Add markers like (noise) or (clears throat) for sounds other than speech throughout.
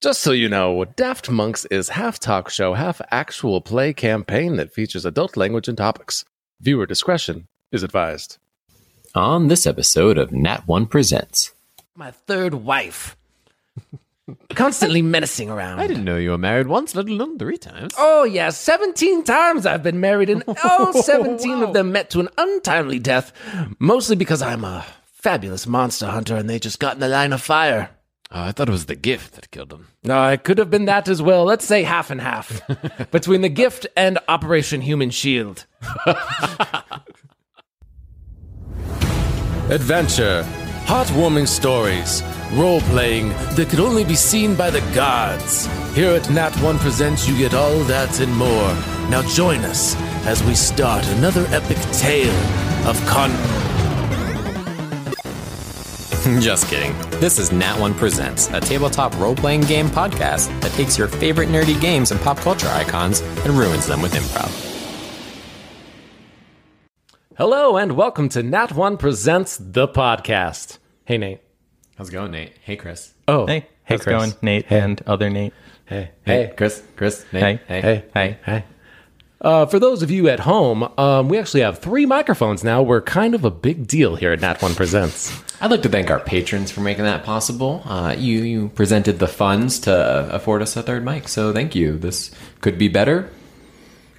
Just so you know, Daft Monks is half talk show, half actual play campaign that features adult language and topics. Viewer discretion is advised. On this episode of Nat One Presents. My third wife. Constantly menacing around. I didn't know you were married once, let alone three times. Oh, yeah, 17 times I've been married, and all (laughs) 17 of them met to an untimely death, mostly because I'm a fabulous monster hunter and they just got in the line of fire. Oh, I thought it was the gift that killed him. No, it could have been that as well. Let's say half and half (laughs) between the gift and Operation Human Shield. (laughs) Adventure, heartwarming stories, role playing that could only be seen by the gods. Here at Nat One Presents, you get all that and more. Now join us as we start another epic tale of con. (laughs) Just kidding. This is Nat One Presents, a tabletop role playing game podcast that takes your favorite nerdy games and pop culture icons and ruins them with improv. Hello and welcome to Nat One Presents the podcast. Hey Nate. How's it going, Nate? Hey, Chris. Oh, Hey, hey, how's it going, Nate and other Nate? Hey, Hey, hey, Chris. Chris. Nate. Hey. Hey. hey, Hey. Uh, for those of you at home, um, we actually have three microphones now. We're kind of a big deal here at Nat One Presents. I'd like to thank our patrons for making that possible. Uh, you you presented the funds to afford us a third mic, so thank you. This could be better,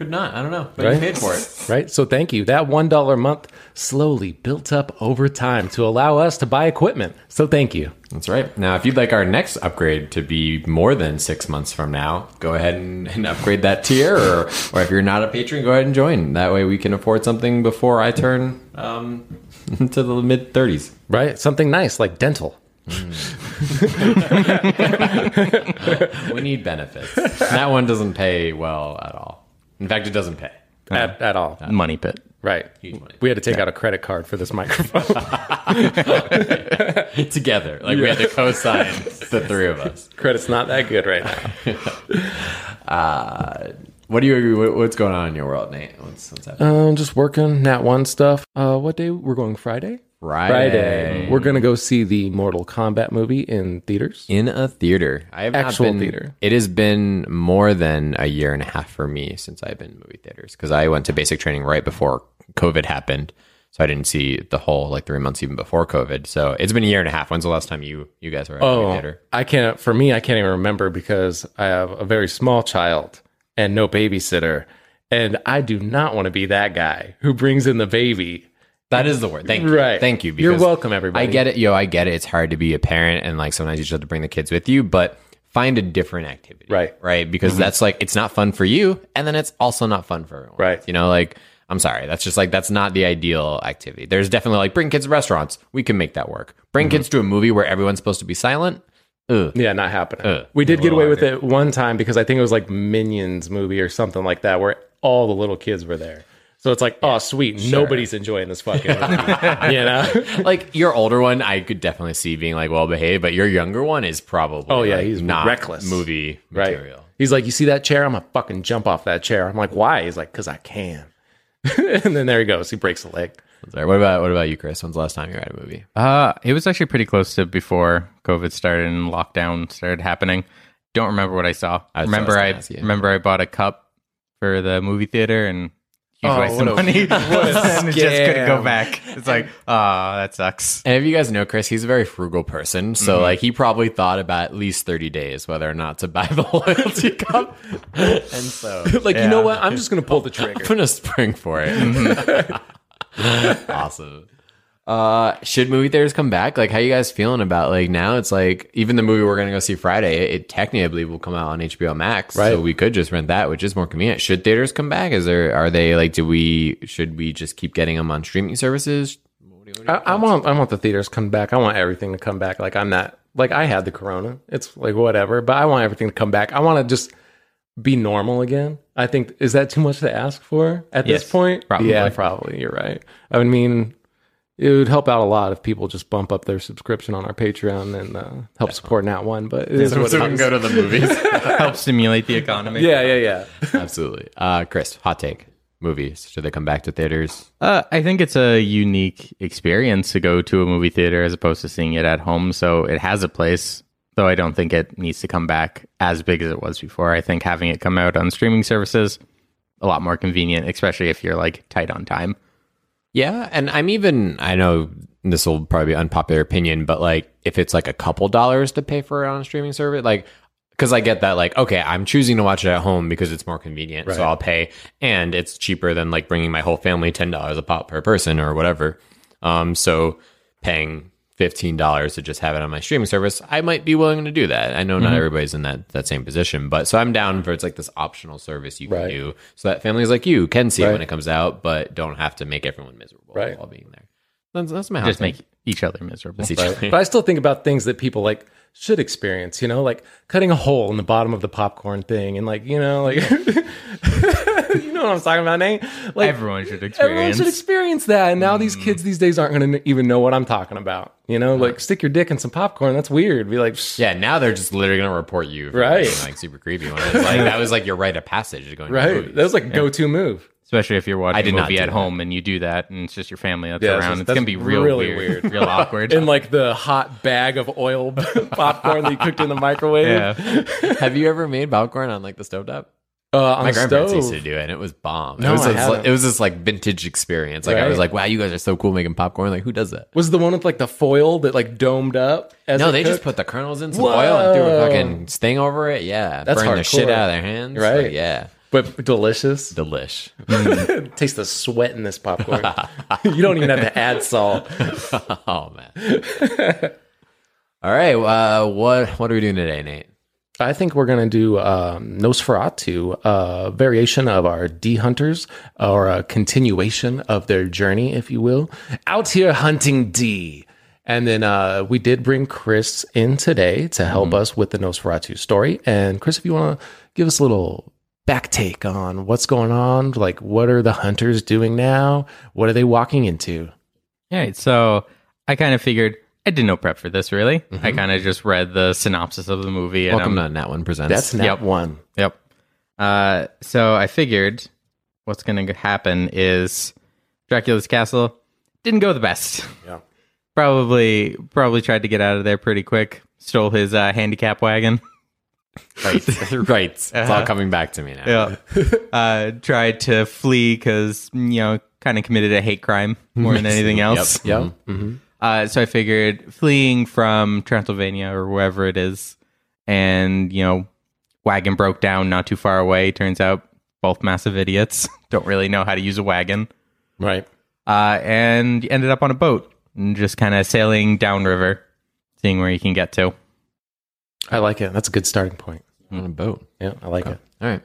could not. I don't know, but Right. you paid for it. Right? So thank you. That $1 a month slowly built up over time to allow us to buy equipment. So thank you. That's right. Now, if you'd like our next upgrade to be more than six months from now, go ahead and, and upgrade that tier. Or, or if you're not a patron, go ahead and join. That way, we can afford something before I turn um, (laughs) to the mid 30s. Right? Something nice like dental. (laughs) We need benefits. that one doesn't pay well at all. In fact, it doesn't pay. At, at all. Money pit. Right. Huge money. We had to take out a credit card for this microphone. (laughs) Together, like we had to co-sign the three of us. Credit's not that good right now. (laughs) Uh, What do you? What's going on in your world, Nate? What's, what's happening? Um, just working Nat One stuff. Uh, what day? We're going Friday. Friday. We're gonna go see the Mortal Kombat movie in theaters. in a theater. I have Actual not been, theater. It has been more than a year and a half for me since I've been in movie theaters because I went to basic training right before COVID happened, so I didn't see the whole like three months even before COVID. So it's been a year and a half. When's the last time you you guys were at a movie Oh, theater? I can't. For me, I can't even remember because I have a very small child and no babysitter, and I do not want to be that guy who brings in the baby. That is the word. Thank you. Right. Thank you. You're welcome, everybody. I get it. Yo, I get it. It's hard to be a parent and like sometimes you just have to bring the kids with you, but find a different activity. Right. Mm-hmm. Right. Because that's like, it's not fun for you. And then it's also not fun for everyone. Right. You know, like, I'm sorry. That's just like, that's not the ideal activity. There's definitely like bring kids to restaurants. We can make that work. Bring Mm-hmm. kids to a movie where everyone's supposed to be silent. Ugh. Yeah, not happening. Uh, we did get away with it one time because I think it was like Minions movie or something like that, where all the little kids were there. So it's like, oh, sweet, nobody's enjoying this fucking (laughs) movie. you know? (laughs) Like your older one, I could definitely see being like well behaved, but your younger one is probably Oh, yeah, like, he's not reckless. movie Right. material. He's like, you see that chair? I'm gonna fucking jump off that chair. I'm like, why? He's like, because I can. (laughs) and then there he goes. He breaks a leg. Sorry, what about what about you, Chris? When's the last time you were at a movie? Uh, it was actually pretty close to before COVID started and lockdown started happening. Don't remember what I saw. I remember gonna I remember I bought a cup for the movie theater and huge Oh, waste of (laughs) money. (laughs) and it just couldn't go back. It's like, ah, that sucks. And if you guys know Chris, he's a very frugal person. So Mm-hmm. like he probably thought about at least 30 days whether or not to buy the (laughs) loyalty cup. and so like, you know what? I'm just gonna pull the trigger. I'm gonna spring for it. (laughs) awesome. Uh should movie theaters come back? Like how you guys feeling about like now it's like even the movie we're gonna go see Friday, it, it technically will come out on HBO Max. Right. So we could just rent that, which is more convenient. Should theaters come back? Is there are they like do we should we just keep getting them on streaming services? I, I want I want the theaters to come back. I want everything to come back. Like I'm not like I had the corona. It's like whatever, but I want everything to come back. I want to just be normal again. I think is that too much to ask for at this point? probably. Yeah, probably. You're right. I would mean, it would help out a lot if people just bump up their subscription on our Patreon and uh, help support Nat One. But it is So, what so it we can is. go to the movies. (laughs) Help stimulate the economy. Yeah, yeah, yeah. Absolutely. Uh Chris, hot take. Movies. Should they come back to theaters? Uh, I think it's a unique experience to go to a movie theater as opposed to seeing it at home. So it has a place though I don't think it needs to come back as big as it was before. I think having it come out on streaming services a lot more convenient, especially if you're like tight on time. Yeah, and I'm even I know this will probably be unpopular opinion, but like if it's like a couple dollars to pay for it on a streaming service, like because I get that like okay, I'm choosing to watch it at home because it's more convenient, so I'll pay, and it's cheaper than like bringing my whole family ten dollars a pop per person or whatever. Um, so paying fifteen dollars to just have it on my streaming service, I might be willing to do that. I know not mm-hmm. everybody's in that that same position, but so I'm down for it's like this optional service you can Right. do, so that families like you can see it when it comes out, but don't have to make everyone miserable Right. while being there. That's, that's my hot Just take. make each other miserable. Each Right. other. But I still think about things that people like should experience, you know, like cutting a hole in the bottom of the popcorn thing and like, you know, like (laughs) you know what I'm talking about, Nate? Like Everyone should experience everyone experience. should experience that. And now these mm. kids these days aren't going to even know what I'm talking about. You know, like stick your dick in some popcorn. That's weird. Be like, Yeah, now they're just literally gonna report you for Right. being like super creepy. When it's like that was like your rite of passage to going right. movies. That was like a go-to move. Especially if you're watching I did a movie do at that. home and you do that and it's just your family that's Yeah, around. just- It's, gonna be real really weird, weird. real (laughs) awkward. In like the hot bag of oil (laughs) popcorn that you cooked in the microwave. yeah. (laughs) Have you ever made popcorn on like the stovetop? Uh, on My the grandparents stove. used to do it, and it was bomb. No, it was I this, haven't. it was this like vintage experience. Like I Right. was like, wow, you guys are so cool making popcorn. Like who does that? Was the one with like the foil that like domed up? As No, it they just cooked? put the kernels in some oil and threw a Whoa. fucking sting over it. Yeah, That's burn the shit hardcore. out of their hands. Right. Like, yeah, but delicious. delish. (laughs) Taste the sweat in this popcorn. (laughs) you don't even have to add salt. (laughs) oh man. All right, uh, what what are we doing today, Nate? I think we're going to do um, Nosferatu, a variation of our D hunters, or a continuation of their journey, if you will, out here hunting D. And then uh, we did bring Chris in today to help us with the Nosferatu story. And Chris, if you want to give us a little back take on what's going on, like what are the hunters doing now? What are they walking into? All right, so I kind of figured I did no prep for this really. I kind of just read the synopsis of the movie. And Welcome I'm- to Nat One Presents. That's not Yep. one. Yep. Uh, so I figured what's going to happen is Dracula's castle didn't go the best. Yeah. Probably, probably tried to get out of there pretty quick. Stole his uh, handicap wagon. Right, (laughs) right. It's all coming back to me now. Yeah. uh, tried to flee because you know kind of committed a hate crime more than (laughs) anything else. Yep. Uh, so I figured fleeing from Transylvania or wherever it is, and you know, wagon broke down not too far away. Turns out both massive idiots (laughs) don't really know how to use a wagon, Right. uh, and ended up on a boat and just kind of sailing downriver, seeing where you can get to. I like it. That's a good starting point. On a boat. Yeah, I like it. All right.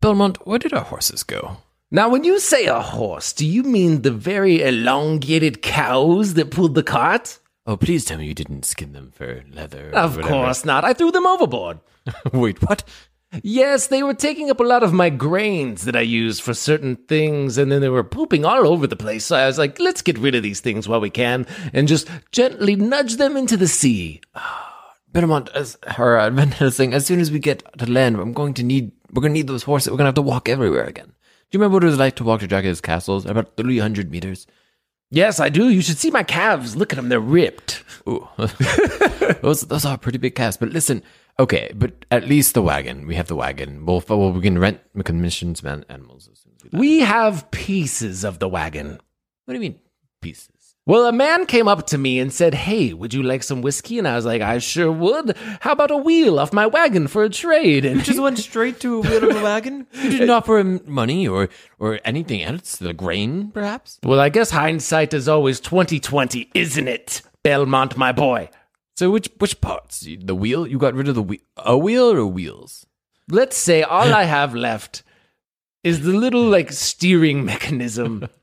Belmont, where did our horses go? Now, when you say a horse, do you mean the very elongated cows that pulled the cart? Oh, please tell me you didn't skin them for leather. or Of whatever. course not. I threw them overboard. (laughs) Wait, what? Yes, they were taking up a lot of my grains that I use for certain things, and then they were pooping all over the place. So I was like, let's get rid of these things while we can and just gently nudge them into the sea. Ah. Belmont, as her uh, Van saying, as soon as we get to land, I'm going to need, we're going to need those horses. We're going to have to walk everywhere again. Do you remember what it was like to walk to Dracula's castles? About 300 meters. Yes, I do. You should see my calves. Look at them. They're ripped. Ooh. (laughs) those, those are pretty big calves. But listen, okay, but at least the wagon. We have the wagon. We'll, well, we can rent, we can mission animals as soon as we land. We have pieces of the wagon. What do you mean, pieces? Well, a man came up to me and said, Hey, would you like some whiskey? And I was like, I sure would. How about a wheel off my wagon for a trade? And just went straight to a wheel of a wagon? (laughs) You didn't offer him money or, or anything else? The grain, perhaps? well, I guess hindsight is always 2020, isn't it, Belmont, my boy? So which which parts? The wheel? You got rid of the wheel? A wheel or wheels? Let's say all I have left is the little like steering mechanism (laughs)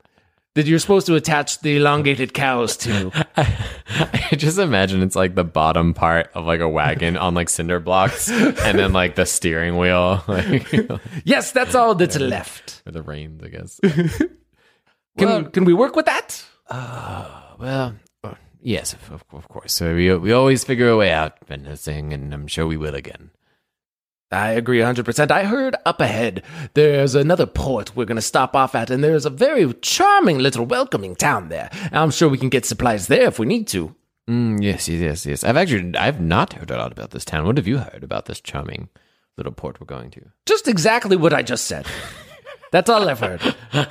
that you're supposed to attach the elongated cows to. (laughs) I just imagine it's like the bottom part of like a wagon on like cinder blocks, and then like the steering wheel, (laughs) like Yes, that's all that's left. Or the reins, I guess. Can can we work with that? Well, uh, yes, of, of- course. So we we always figure a way out, Helsing, and I'm sure we will again. I agree 100%. I heard up ahead there's another port we're going to stop off at, and there's a very charming little welcoming town there. I'm sure we can get supplies there if we need to. Mm, yes, yes, yes, yes. I've actually I've not heard a lot about this town. What have you heard about this charming little port we're going to? Just exactly what I just said. That's all I've heard. (laughs)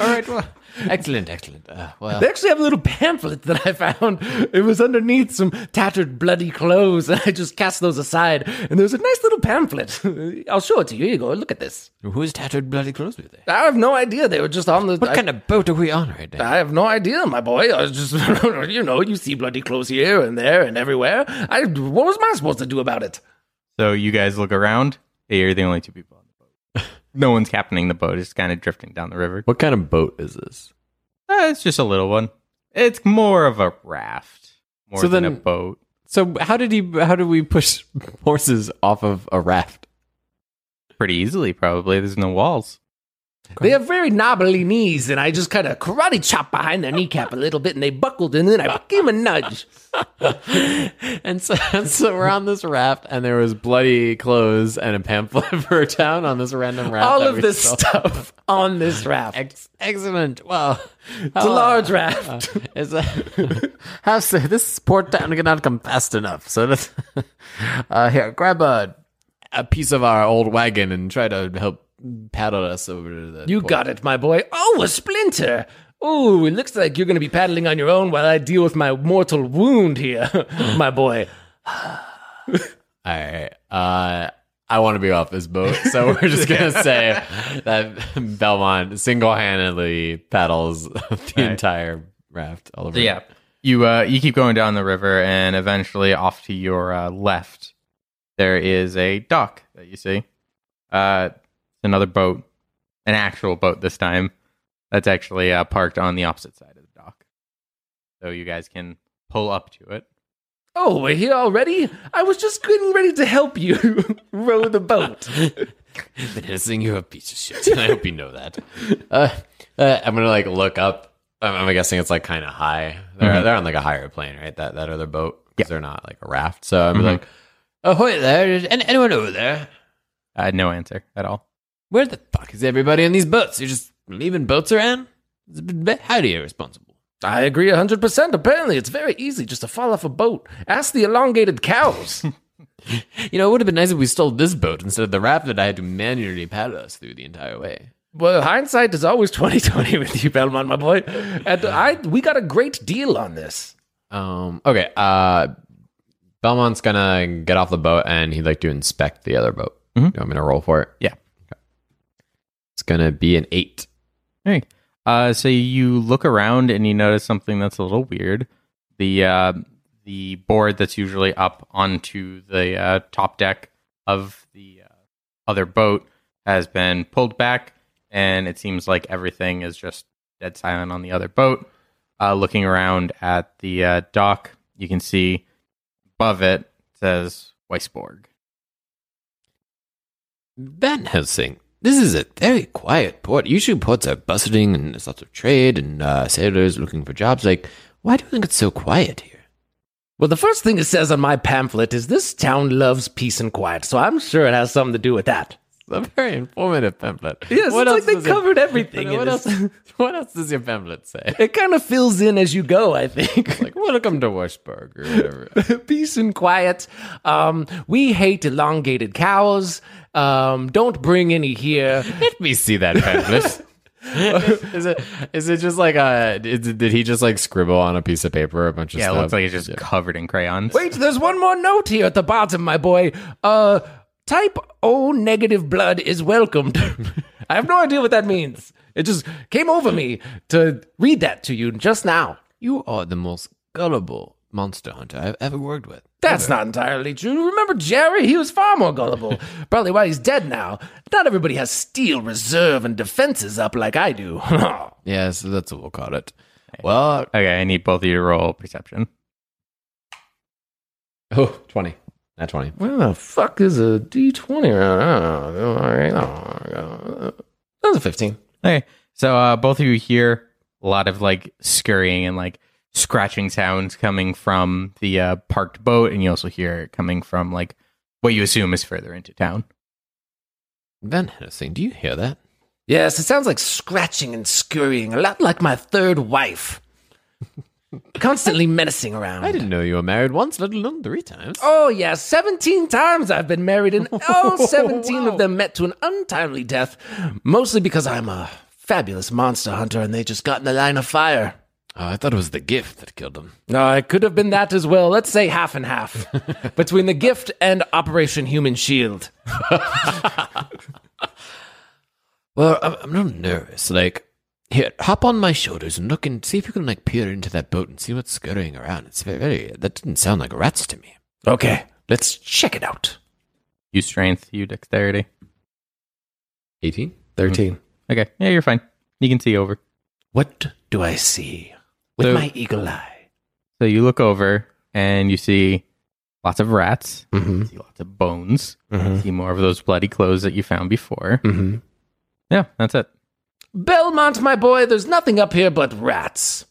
All right, well, excellent, excellent. Uh, well, They actually have a little pamphlet that I found. It was underneath some tattered, bloody clothes, and I just cast those aside. And there's a nice little pamphlet. (laughs) I'll show it to you. Here you go. Look at this. whose tattered bloody clothes were they? I have no idea. They were just on the. What I, kind of boat are we on right now? I have no idea, my boy. I was just, (laughs) you know, you see bloody clothes here and there and everywhere. I, what was I supposed to do about it? So you guys look around. Hey, you're the only two people on the boat. No one's captaining the boat. It's kind of drifting down the river. What kind of boat is this? Uh, it's just a little one. It's more of a raft, more So than a boat. So how did he? How did we push (laughs) horses off of a raft? Pretty easily, probably. There's no walls. They have very knobbly knees, and I just kind of karate chop behind their kneecap a little bit, and they buckled, and then I gave them a nudge. (laughs) and so, so we're on this raft, and there was bloody clothes and a pamphlet (laughs) for a town on this random raft. All of this saw. stuff on this (laughs) raft. Ex- excellent. Well, It's a large raft. is that how so? This port town cannot come fast enough. So let's uh, here grab a a piece of our old wagon and try to help paddle us over to the. You port. got it, my boy. Oh, a splinter. Oh, it looks like you're going to be paddling on your own while I deal with my mortal wound here, (laughs) my boy. (sighs) All right. Uh, I want to be off this boat, so we're just gonna (laughs) say that Belmont single-handedly paddles (laughs) the entire raft all over. So yeah, you uh, you keep going down the river, and eventually, off to your uh, left, there is a dock that you see. Uh, another boat, an actual boat this time. That's actually uh, parked on the opposite side of the dock, so you guys can pull up to it. Oh, we're here already? I was just getting ready to help you (laughs) row the boat. (laughs) Vanessa, you're a piece of shit. I hope you know that. (laughs) Uh, uh, I'm gonna like look up. I'm, I'm guessing it's like kind of high. They're they're on like a higher plane, right? That that other boat because they're not like a raft. So I'm like, ahoy there! Is any- anyone over there? I uh, had no answer at all. Where the fuck is everybody on these boats? You're just leaving boats around? It's a bit highly irresponsible. I agree 100%. Apparently, it's very easy just to fall off a boat. Ask the elongated cows. (laughs) You know, it would have been nice if we stole this boat instead of the raft that I had to manually paddle us through the entire way. well, hindsight is always (laughs) 2020 with you, Belmont, my boy. And I, we got a great deal on this. Um. Okay. Uh, Belmont's gonna get off the boat and he'd like to inspect the other boat. Mhm. You want me to roll for it? Yeah. It's gonna be an eight. Hey, uh, so you look around and you notice something that's a little weird. The uh, the board that's usually up onto the uh, top deck of the uh, other boat has been pulled back, and it seems like everything is just dead silent on the other boat. Uh, looking around at the uh, dock, you can see above it says Weisborg. Van Helsing, this is a very quiet port. Usually ports are bustling and there's lots of trade and uh, sailors looking for jobs. Like, why do you think it's so quiet here? Well, the first thing it says on my pamphlet is this town loves peace and quiet, so I'm sure it has something to do with that. It's a very informative pamphlet. Yes, what it's like they covered everything What else? (laughs) What else does your pamphlet say? (laughs) It kind of fills in as you go, I think. (laughs) Like, welcome to Washburg or whatever. peace and quiet. Um, we hate elongated cows. Um, don't bring any here. Let me see that pamphlet. (laughs) is it is it just like a is did he just like scribble on a piece of paper a bunch of Yeah, it looks like it's just covered in crayons. Wait, there's one more note here at the bottom, my boy. Uh, type O negative blood is welcomed. (laughs) I have no idea what that means. It just came over me to read that to you just now. you are the most gullible monster hunter I've ever worked with. That's not entirely true. Remember Jerry? He was far more gullible. (laughs) Probably why he's dead now. Not everybody has steel reserve and defenses up like I do. (laughs) Yeah, so that's what we'll call it. Well, Okay, I need both of you to roll perception. oh, 20. Not 20. Where the fuck is a D20 around? That's a 15. Okay, so uh, both of you hear a lot of like scurrying and like scratching sounds coming from the uh, parked boat, and you also hear it coming from like what you assume is further into town. Van Helsing, do you hear that? Yes, it sounds like scratching and scurrying, a lot like my third wife. (laughs) constantly menacing around. I didn't know you were married once, let alone three times. Oh, yeah, 17 times I've been married, and (laughs) all 17 of them met to an untimely death, mostly because I'm a fabulous monster hunter and they just got in the line of fire. Oh, I thought it was the gift that killed him. No, it could have been that as well. Let's say half and half (laughs) between the gift and Operation Human Shield. (laughs) Well, I'm, I'm not nervous. Like, here, hop on my shoulders and look and see if you can like peer into that boat and see what's scurrying around. It's very, very that didn't sound like rats to me. Okay, let's check it out. You strength, you dexterity. 18? 13. Mm-hmm. Okay, yeah, you're fine. You can see over. What do I see with So- my eagle eye? So you look over and you see lots of rats. Mm-hmm. You see lots of bones. Mhm. You see more of those bloody clothes that you found before. Mm-hmm. Yeah, that's it. Belmont, my boy, there's nothing up here but rats.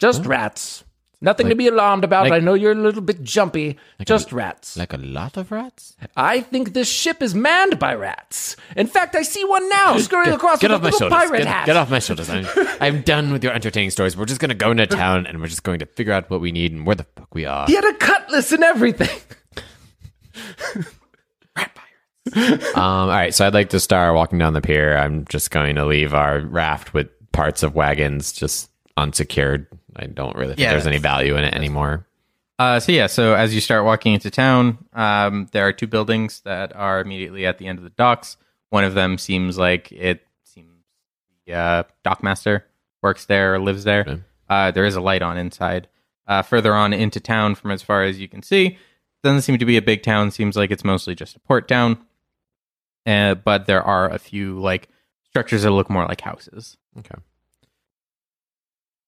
Just rats. Nothing to be alarmed about. like- I know you're a little bit jumpy. Just rats. Like a lot of rats? I think this ship is manned by rats. In fact, I see one now (gasps) scurrying across Get with off a my shoulders. pirate Get, hat. get off my shoulders. I'm, (laughs) I'm done with your entertaining stories. We're just going to go into town and we're just going to figure out what we need and where the fuck we are. He had a cutlass and everything. (laughs) Rat pirates. Um, all right, so I'd like to start walking down the pier. I'm just going to leave our raft with parts of wagons just unsecured. I don't really think Yeah, there's any value in it anymore. Uh, so yeah, so as you start walking into town, um, there are two buildings that are immediately at the end of the docks. One of them seems like it seems the uh, dockmaster works there or lives there. Okay. Uh, there is a light on inside. Uh, further on into town, from as far as you can see, doesn't seem to be a big town. Seems like it's mostly just a port town. Uh, but there are a few like structures that look more like houses. Okay.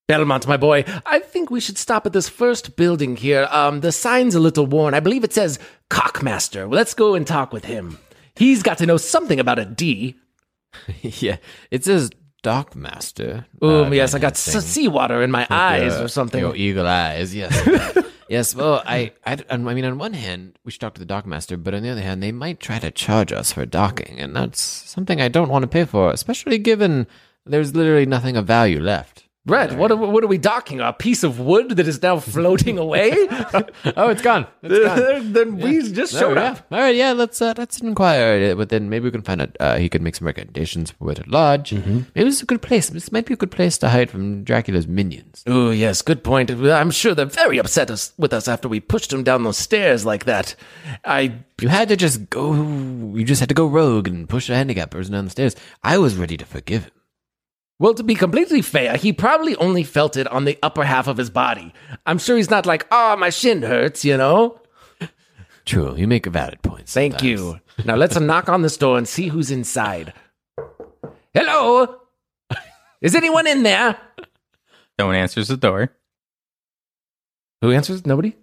Belmont, my boy, I think we should stop at this first building here. Um, the sign's a little worn. I believe it says Cockmaster. Let's go and talk with him. He's got to know something about a D. (laughs) yeah, it says Dockmaster. Um, uh, yes, I got s- seawater in my eyes or something. Your eagle eyes, yes. (laughs) yes, well, I, I, I mean, on one hand, we should talk to the dockmaster, but on the other hand, they might try to charge us for docking, and that's something I don't want to pay for, especially given there's literally nothing of value left. Red, what are, what are we docking? A piece of wood that is now floating away? (laughs) Oh, it's gone. It's gone. then we just showed yeah. up. All right, yeah. Let's uh, let's inquire. But then maybe we can find out. Uh, he could make some recommendations for where to lodge. Maybe this is a good place. This might be a good place to hide from Dracula's minions. Oh, yes, good point. I'm sure they're very upset us, with us after we pushed them down those stairs like that. I. You had to just go. You just had to go rogue and push a handicapped person down the stairs. I was ready to forgive him. Well, to be completely fair, he probably only felt it on the upper half of his body. I'm sure he's not like, oh, my shin hurts, you know? (laughs) True, you make a valid points. Thank you. Now let's (laughs) knock on this door and see who's inside. Hello? (laughs) Is anyone in there? No one answers the door. Who answers? Nobody?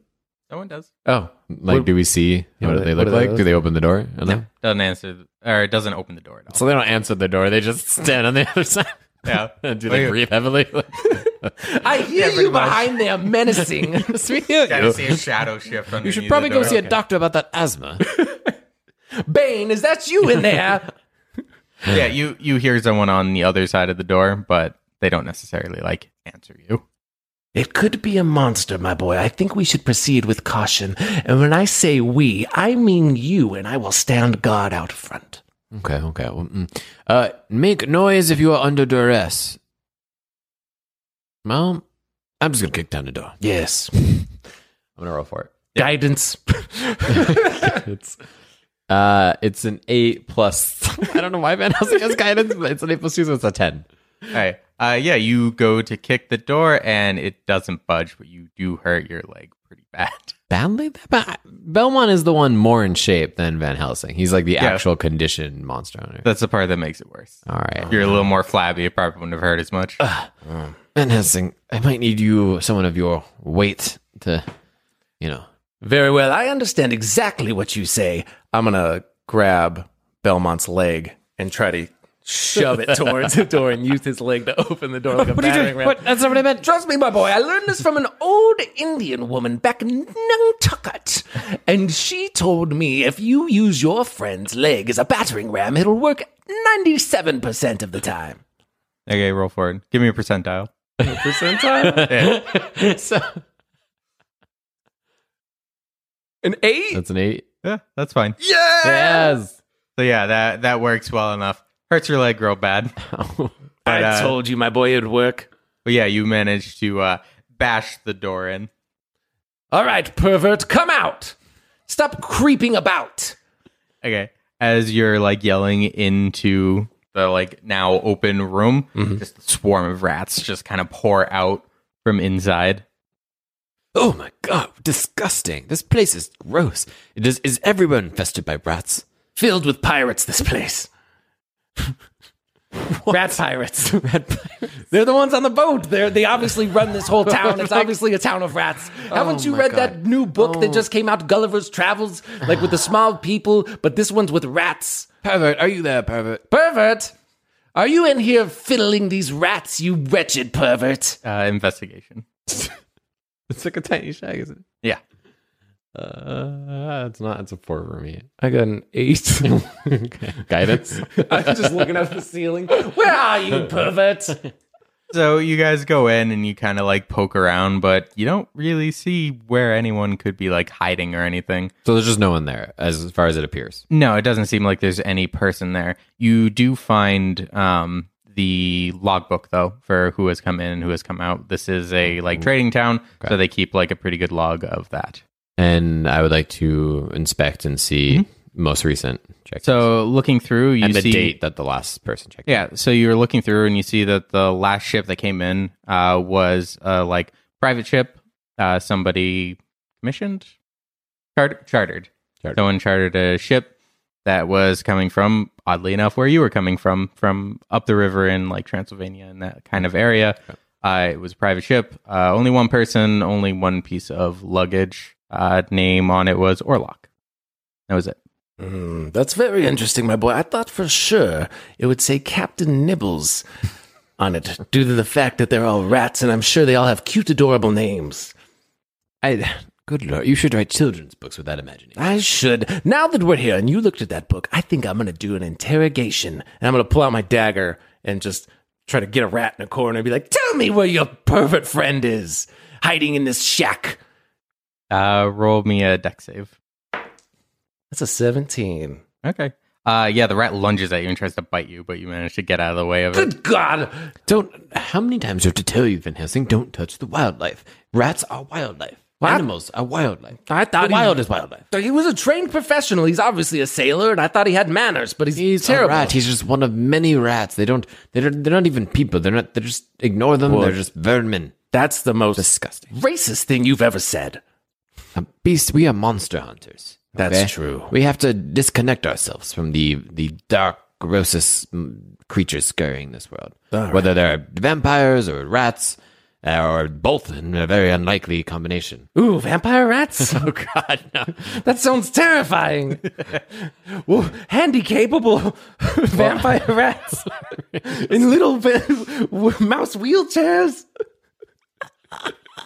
No one does. Oh. Like, do we see Yeah, what, what do they they- look what like? they- Do they open the door? No. Doesn't answer, or it doesn't open the door at all. So they don't answer the door. They just stand on the other side. Yeah. (laughs) do they Wait. breathe heavily? (laughs) I hear you behind there menacing. (laughs) we hear you. see a shadow shift. You should probably go see a doctor about that asthma. Bane, is that you in there? Yeah, you you hear someone on the other side of the door, but they don't necessarily like answer you. It could be a monster, my boy. I think we should proceed with caution. And when I say we, I mean you, and I will stand guard out front. Okay, okay. Well, mm. uh, make noise if you are under duress. Well, I'm just gonna kick down the door. Yes. (laughs) I'm gonna roll for it. Guidance. it's (laughs) uh, it's an eight plus. (laughs) I don't know why Van Helsing has guidance, but it's an eight plus two, so it's a ten. All right. Uh, yeah, you go to kick the door and it doesn't budge, but you do hurt your leg pretty bad. (laughs) Badly, But Belmont is the one more in shape than Van Helsing. He's like the Yeah. actual conditioned monster hunter. That's the part that makes it worse. All right, If you're a little more flabby, it probably wouldn't have hurt as much. Van Helsing, I might need you, someone of your weight, to, you know, Very well. I understand exactly what you say. I'm going to grab Belmont's leg and try to shove it towards the door and use his leg to open the door like a battering ram. That's not what I meant. Trust me, my boy, I learned this from an old Indian woman back in Nantucket. And she told me if you use your friend's leg as a battering ram, it'll work 97% of the time. Okay, roll for it. Give me a percentile. A percentile. (laughs) so An eight. that's an eight. Yeah, that's fine. Yes. So yeah, that that works well enough. Hurts your leg real bad. (laughs) I uh, told you, my boy, it'd work. But yeah, you managed to uh, bash the door in. All right, pervert, come out. Stop creeping about. Okay. As you're like yelling into the like now open room, just a swarm of rats just kind of pour out from inside. Oh my god, disgusting. This place is gross. It is is everyone infested by rats? Filled with pirates, this place. (laughs) Rat pirates. (laughs) Rat pirates. They're the ones on the boat. They're, they obviously run this whole town. It's (laughs) obviously a town of rats. Haven't you read God. that new book that just came out, Gulliver's Travels? Like with the small people, but this one's with rats. Pervert, are you there, pervert? Pervert! Are you in here fiddling these rats, you wretched pervert? Uh, investigation. It's like a tiny shag, isn't it? Yeah. Uh, it's not. It's a four for me. I got an eight. (laughs) okay. Guidance. (laughs) I'm just looking at the ceiling. Where are you, pervert? (laughs) So you guys go in and you kind of like poke around, but you don't really see where anyone could be like hiding or anything. so there's just no one there, as far as it appears. No, it doesn't seem like there's any person there. You do find um, the logbook though for who has come in and who has come out. This is a like trading town, so they keep like a pretty good log of that. And I would like to inspect and see most recent check. So looking through, you and the see date that the last person checked. Yeah, so you're looking through and you see that the last ship that came in uh, was uh, like private ship. Uh, somebody commissioned, Chart- chartered. Chartered. Someone chartered a ship that was coming from, oddly enough, where you were coming from, from up the river in like Transylvania and that kind of area. Uh, it was a private ship. Uh, only one person, only one piece of luggage. Uh, name on it was Orlok. That was it. Hmm, that's very interesting, my boy. I thought for sure it would say Captain Nibbles (laughs) on it, due to the fact that they're all rats, and I'm sure they all have cute, adorable names. I. Good lord, you should write children's books with that imagination. I should. Now that we're here and you looked at that book, I think I'm going to do an interrogation. And I'm going to pull out my dagger and just try to get a rat in a corner and be like, tell me where your pervert friend is, hiding in this shack. Uh, roll me a deck save. That's a 17. Okay. Uh, yeah, the rat lunges at you and tries to bite you, but you manage to get out of the way of it. Good God. Don't. How many times do I have to tell you, Van Helsing? Don't touch the wildlife. Rats are wildlife. What? Animals are wildlife. I thought the he- wild is wildlife. So he was a trained professional. He's obviously a sailor, and I thought he had manners, but he's, He's terrible. a rat. He's just one of many rats. They don't. They're they're not even people. They're not. They just ignore them. Well- they're just vermin. That's the most Disgusting. racist thing you've ever said. A beast. We are monster hunters. That's true. We have to disconnect ourselves from the the dark, grossest mm, creatures scurrying this world. Whether they're vampires or rats, uh, or both in a very unlikely combination. Ooh, vampire rats? (laughs) Oh God, no! (laughs) That sounds terrifying. (laughs) Well, handy capable vampire rats in little mouse wheelchairs.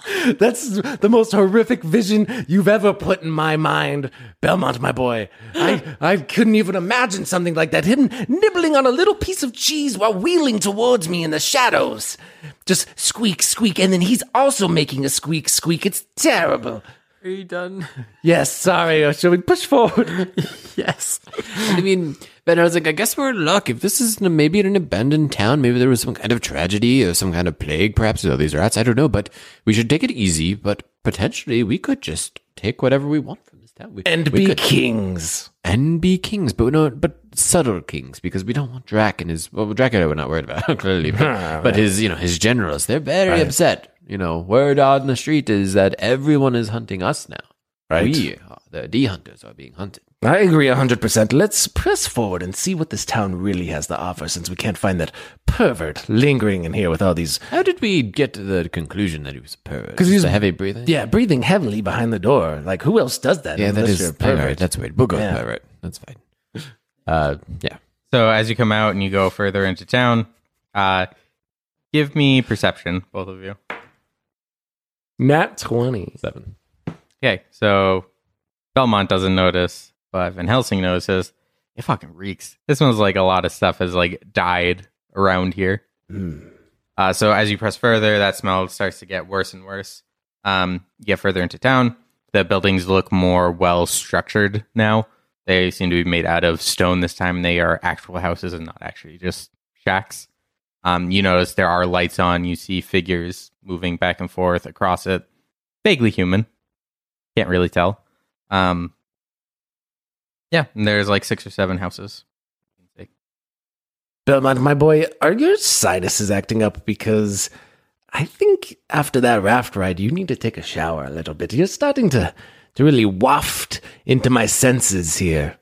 (laughs) That's the most horrific vision you've ever put in my mind, Belmont, my boy. I, I couldn't even imagine something like that. Him nibbling on a little piece of cheese while wheeling towards me in the shadows. Just squeak, squeak, and then he's also making a squeak, squeak. It's terrible. Are you done? Yes, sorry. Shall we push forward? (laughs) yes. I mean, but I was like, I guess we're in luck. If this is maybe in an abandoned town, maybe there was some kind of tragedy or some kind of plague, perhaps all these rats. I don't know, but we should take it easy. But potentially, we could just take whatever we want from this town. We, and we be could- kings. and be kings, but no, but subtle kings because we don't want Drac and his. Well, Drac we're not worried about (laughs) clearly, but, (laughs) but his, you know, his generals. They're very upset. You know, word on the street is that everyone is hunting us now. Right. We, are- the D hunters, are being hunted. I agree 100%. Let's press forward and see what this town really has to offer since we can't find that pervert lingering in here with all these. How did we get to the conclusion that he was a pervert? 'Cause he's- a heavy breathing. Yeah, breathing heavily behind the door. Like, who else does that? yeah, that unless you're a pervert. right. That's weird. We'll go with Yeah. pervert. That's fine. Uh, yeah, So as you come out and you go further into town, uh, give me perception, both of you. Nat 20. seven. Okay, so Belmont doesn't notice, but Van Helsing notices. It fucking reeks. This smells like a lot of stuff has like died around here. Uh, so as you press further, that smell starts to get worse and worse. Um, you get further into town. The buildings look more well structured now. They seem to be made out of stone this time. They are actual houses and not actually just shacks. Um, you notice there are lights on. You see figures moving back and forth across it. Vaguely human. Can't really tell. Um, yeah, and there's like six or seven houses. Belmont, my boy, are your sinuses acting up? Because I think after that raft ride, you need to take a shower a little bit. You're starting to, to really waft into my senses here.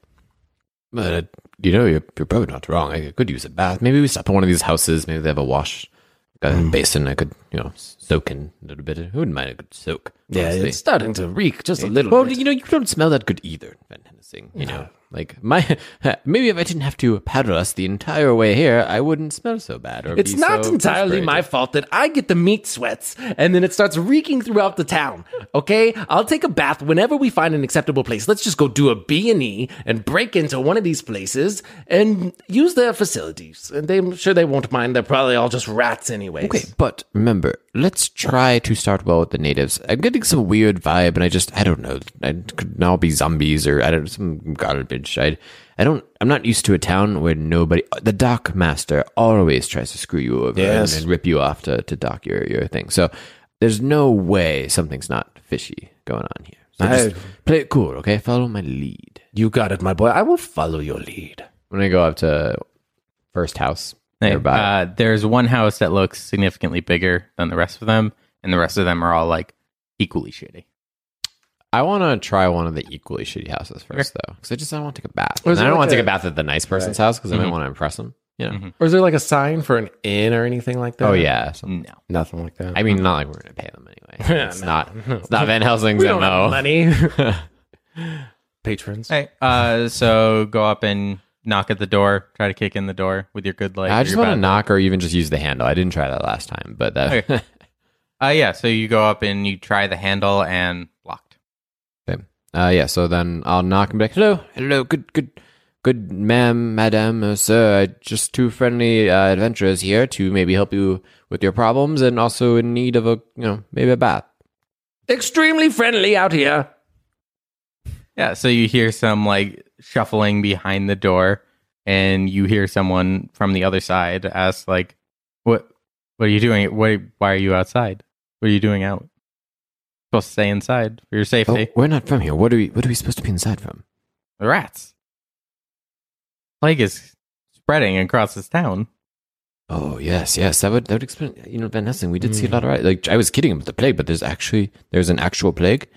But uh, you know, you're, you're probably not wrong. I could use a bath. Maybe we stop at one of these houses. Maybe they have a wash, Mm. a basin. I could, you know, soak in a little bit. Who wouldn't mind a good soak? Yeah, honestly. it's starting to reek just a little Well, bit. you know, you don't smell that good either, Van Helsing. You know, like my (laughs) maybe if I didn't have to paddle us the entire way here, I wouldn't smell so bad. Or It's not so entirely my fault that I get the meat sweats and then it starts reeking throughout the town. Okay? I'll take a bath whenever we find an acceptable place. Let's just go do a B&E and break into one of these places and use their facilities. And they, I'm sure they won't mind. They're probably all just rats anyway. Okay, but remember, let's try to start well with the natives. I'm getting some weird vibe, and I just I don't know. I could now be zombies or I don't some garbage. I I don't. I'm not used to a town where nobody. The dock master always tries to screw you over Yes. and, and rip you off to, to dock your your thing. So there's no way something's not fishy going on here. So just play it cool, okay? Follow my lead. You got it, my boy. I will follow your lead. When I'm go up to first house Hey, nearby. Uh, there's one house that looks significantly bigger than the rest of them, and the rest of them are all like equally shitty. I want to try one of the equally shitty houses first, though, because I just I want to take a bath. And I don't like want to take a- a bath at the nice person's house because I might want to impress them. You know? Or is there like a sign for an inn or anything like that? Oh yeah. So- No. Nothing like that. I mean, not like we're gonna pay them anyway. (laughs) It's not. It's not Van Helsing's (laughs) we don't mo. have money. (laughs) Patrons. Hey, uh, so go up and knock at the door. Try to kick in the door with your good leg. I just want to knock or even just use the handle. I didn't try that last time, but that. Okay. (laughs) Uh, yeah. So you go up and you try the handle and locked. Okay. Uh, yeah. So then I'll knock and be like, "Hello, hello, good, good, good, ma'am, madam, uh, sir. uh, Just two friendly uh, adventurers here to maybe help you with your problems, and also in need of a, you know, maybe a bath." Extremely friendly out here. Yeah. So you hear some like shuffling behind the door, and you hear someone from the other side ask, like, "What? What are you doing? What? Why are you outside? What are you doing out? Supposed to stay inside for your Oh, safety." we're not from here. What are we? What are we supposed to be inside from? The rats. Plague is spreading across this town. Oh yes, yes. That would that would explain. You know, Van Helsing. We did see a lot of hmm. right. Like I was kidding about the plague, but there's actually there's an actual plague.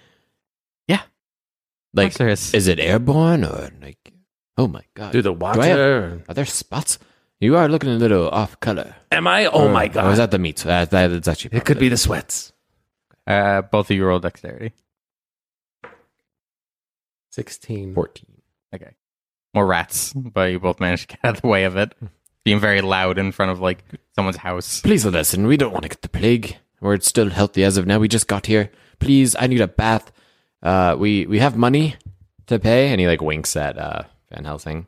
Yeah. Like, course is. is it airborne or like? Oh my god! Through the Do I have- water. are there spots? You are looking a little off color. Am I? Oh my Or god. is that the meat? Uh, that is actually. it could be the sweats. Uh, both of you roll dexterity. 16. fourteen. Okay. More rats, but you both managed to get (laughs) out of the way of it. Being very loud in front of like someone's house. Please listen. We don't want to get the plague. We're still healthy as of now. We just got here. Please, I need a bath. Uh, we we have money to pay, and he like winks at uh Van Helsing.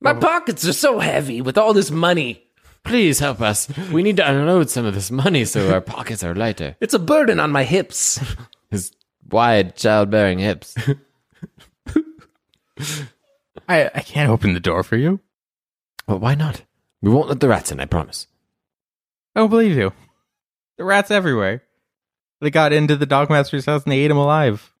My pockets are so heavy with all this money. Please help us. We need to unload some of this money so our pockets are lighter. (laughs) It's a burden on my hips. (laughs) His wide childbearing hips. (laughs) I, I can't open the door for you. Well, why not? We won't let the rats in, I promise. I don't believe you. The rats everywhere. They got into the dogmaster's house and they ate him alive.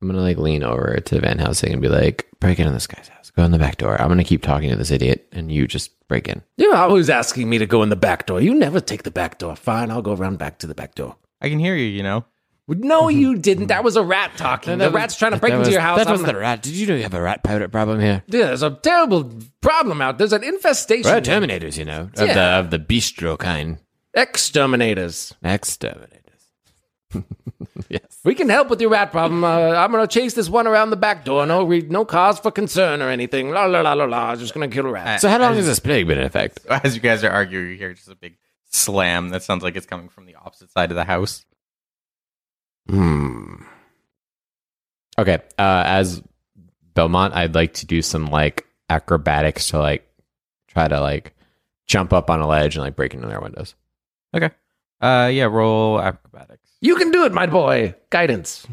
I'm gonna like lean over to Van Helsing and be like, break into this guy's house. Go in the back door. I'm gonna keep talking to this idiot and you just break in. You're always asking me to go in the back door. You never take the back door. Fine, I'll go around back to the back door. I can hear you, you know. No, mm-hmm. you didn't. That was a rat talking. the rat's trying to break into was- your house. That I'm was not- the rat. Did you know you have a rat pirate problem here? Yeah, there's a terrible problem out. There's an infestation. We're terminators, you know, of the Yeah. of the bistro kind. Exterminators. Exterminators. (laughs) yes. We can help with your rat problem. Uh, I'm gonna chase this one around the back door. No, re- no cause for concern or anything. La la la la la. Just gonna kill a rat. So how long has this plague been in effect? (laughs) As you guys are arguing, you hear just a big slam that sounds like it's coming from the opposite side of the house. Hmm. Okay. Uh, as Belmont, I'd like to do some like acrobatics to like try to like jump up on a ledge and like break into their windows. Okay. Uh, yeah. Roll acrobatics. You can do it, my boy. Guidance.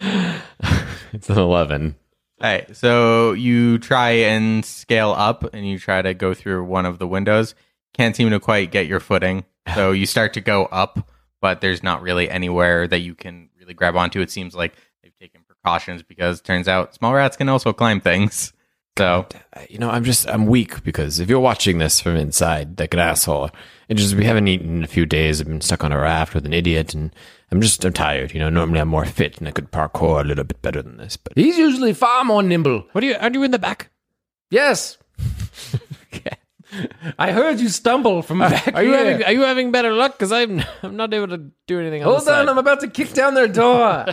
It's an 11. All right. So you try and scale up, and you try to go through one of the windows. Can't seem to quite get your footing. So you start to go up, but there's not really anywhere that you can really grab onto. It seems like they've taken precautions because turns out small rats can also climb things. So You know, I'm just, I'm weak because if you're watching this from inside, like an asshole, and just, we haven't eaten in a few days. I've been stuck on a raft with an idiot, and I'm just, I'm tired. You know, normally I'm more fit and I could parkour a little bit better than this, but. He's usually far more nimble. What are you, are you in the back? Yes. (laughs) I heard you stumble from back Are you here. having, are you having better luck? Because I'm, (laughs) I'm not able to do anything on Hold the on, side. I'm about to kick down their door. (laughs)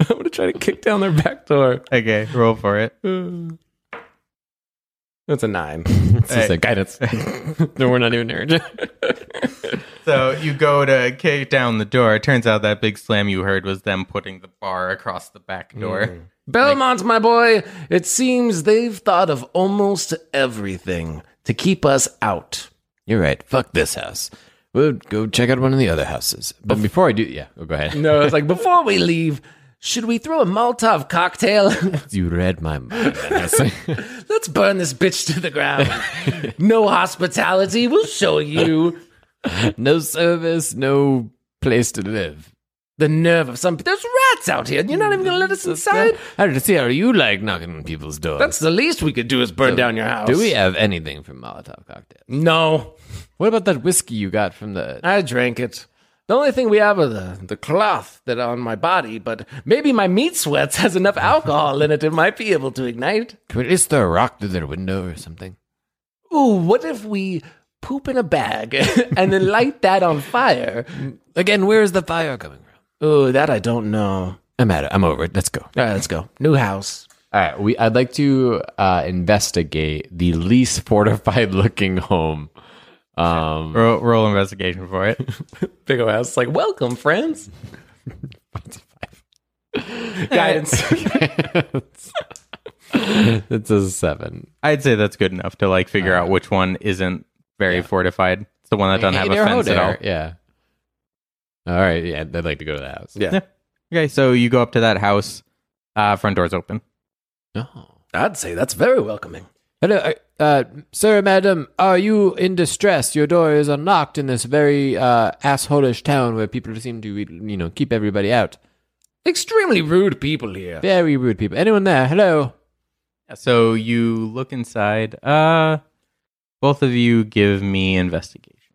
I'm gonna try to kick down their back door. okay, roll for it. (sighs) Uh, That's a nine. (laughs) It's just a guidance. (laughs) no, we're not even there. (laughs) So you go to kick down the door. It turns out that big slam you heard was them putting the bar across the back door. Mm. Belmont, my boy, it seems they've thought of almost everything to keep us out. You're right. Fuck this house. We'll go check out one of the other houses. But before I do, yeah, oh, go ahead. No, it's like before we leave, should we throw a Molotov cocktail? (laughs) You read my mind. (laughs) Let's burn this bitch to the ground. no hospitality. We'll show you no service, no place to live. the nerve of some. There's rats out here. And you're not even gonna let us inside. How did see? How you like knocking on people's doors? That's the least we could do is burn down your house. do we have anything from Molotov cocktail? No, What about that whiskey you got from the? I drank it. The only thing we have are the, the cloth that on my body, but maybe my meat sweats has enough (laughs) alcohol in it. It might be able to ignite. Can we just throw a rock through their window or something? Ooh, what if we poop in a bag (laughs) and then light that on fire? Again, where is the fire coming from? Ooh, that I don't know. I'm at it. I'm over it. Let's go. All right, let's go. New house. All right, we. I'd like to uh, investigate the least fortified (laughs) looking home. Um, Roll, roll investigation for it. (laughs) Big old house. Like, welcome, friends. (laughs) Guidance. (laughs) it's a seven. I'd say that's good enough to like figure out which one isn't very fortified. It's the one that doesn't have a Hey, fence they're at all. Yeah. All right. Yeah, I'd like to go to the house. yeah. Okay, so you go up to that house. Uh, front door's open. Oh. I'd say that's very welcoming. Hello, uh, uh, sir, madam. Are you in distress? Your door is unlocked in this very uh, assholish town where people seem to, you know, keep everybody out. Extremely rude people here. Very rude people. Anyone there? Hello. So you look inside. Uh, both of you give me investigation.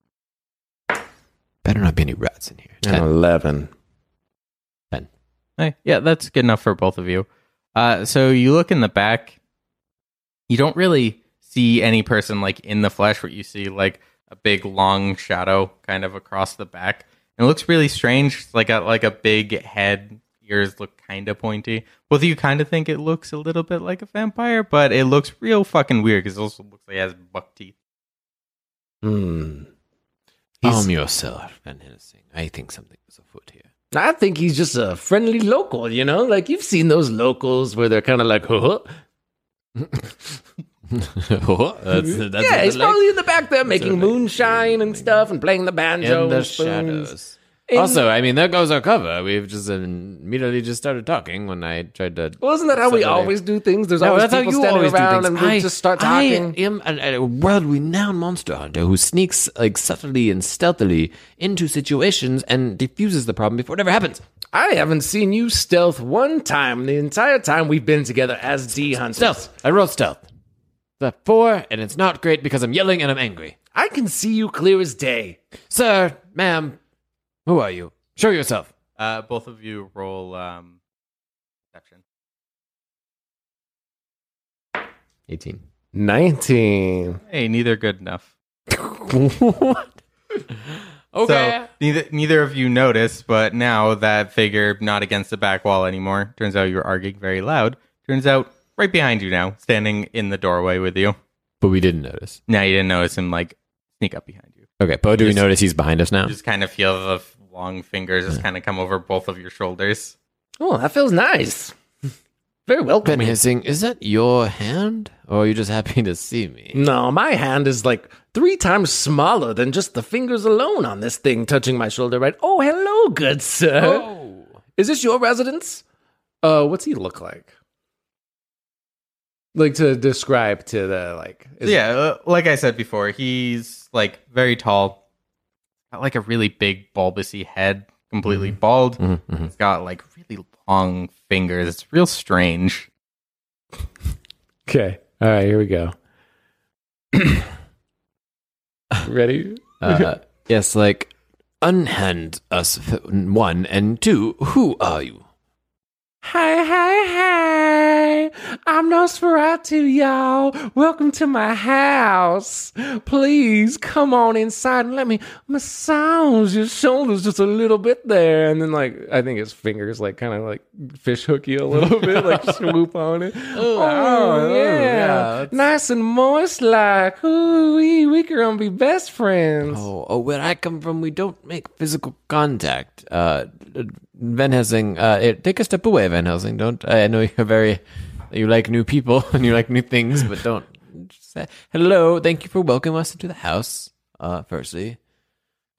Better not be any rats in here. An Ten. 11. Hey, yeah, that's good enough for both of you. Uh, so you look in the back. You don't really see any person like in the flesh. What you see like a big long shadow kind of across the back. And it looks really strange. It's like a like a big head. Ears look kind of pointy. Both of you kind of think it looks a little bit like a vampire, but it looks real fucking weird because it also looks like it has buck teeth. Hmm. Calm yourself, Van Helsing. I think something is afoot here. I think he's just a friendly local, you know? Like, you've seen those locals where they're kind of like, huh? (laughs) Oh, that's, that's yeah, he's probably in the back there making moonshine and stuff and playing the banjo. in the spoons. shadows. In- also, I mean, there goes our cover. We've just immediately just started talking when I tried to. Wasn't that how we always do things? There's No, always people you standing always around things. and we I- just start talking. I am a, a world renowned monster hunter who sneaks like subtly and stealthily into situations and diffuses the problem before it ever happens. I haven't seen you stealth one time the entire time we've been together as D hunters. Stealth. I rolled stealth. The four, and it's not great because I'm yelling and I'm angry. I can see you clear as day. Sir, ma'am, who are you? Show yourself. Uh, both of you roll um, perception. 18. 19. Hey, neither good enough. what? (laughs) (laughs) (laughs) Okay. So neither neither of you notice, but now that figure not against the back wall anymore. Turns out you were arguing very loud. Turns out right behind you now, standing in the doorway with you. but we didn't notice. Now you didn't notice him like sneak up behind you. Okay, but do we notice he's behind us now? Just kind of feel the long fingers just kind of come over both of your shoulders. Oh, that feels nice. Very welcome. Ben welcoming. Hissing, is that your hand? Or are you just happy to see me? No, my hand is like three times smaller than just the fingers alone on this thing touching my shoulder, right? Oh, hello, good sir. Oh. Is this your residence? Uh, what's he look like? Like to describe to the like. is- yeah, uh, like I said before, he's like very tall, got like a really big bulbousy head, completely bald. He's got like really long fingers. It's real strange. Okay. All right. Here we go. (coughs) Ready? Uh, yes, like, unhand us f- one, and two, who are you? Hi, hi, hey, I'm Nosferatu, y'all. Welcome to my house. Please come on inside and let me massage your shoulders just a little bit there. And then, like, I think his fingers, like, kind of like fish hook you a little bit, like (laughs) swoop on it. Oh, yeah. Nice and moist, like, ooh, we, we can gonna be best friends. Oh, oh, where I come from, we don't make physical contact. Uh, Van Helsing, uh, eh, take a step away, Van Helsing. Don't. I know you're very, you like new people (laughs) and you like new things, but don't. Say, Hello, thank you for welcoming us into the house. Uh, firstly,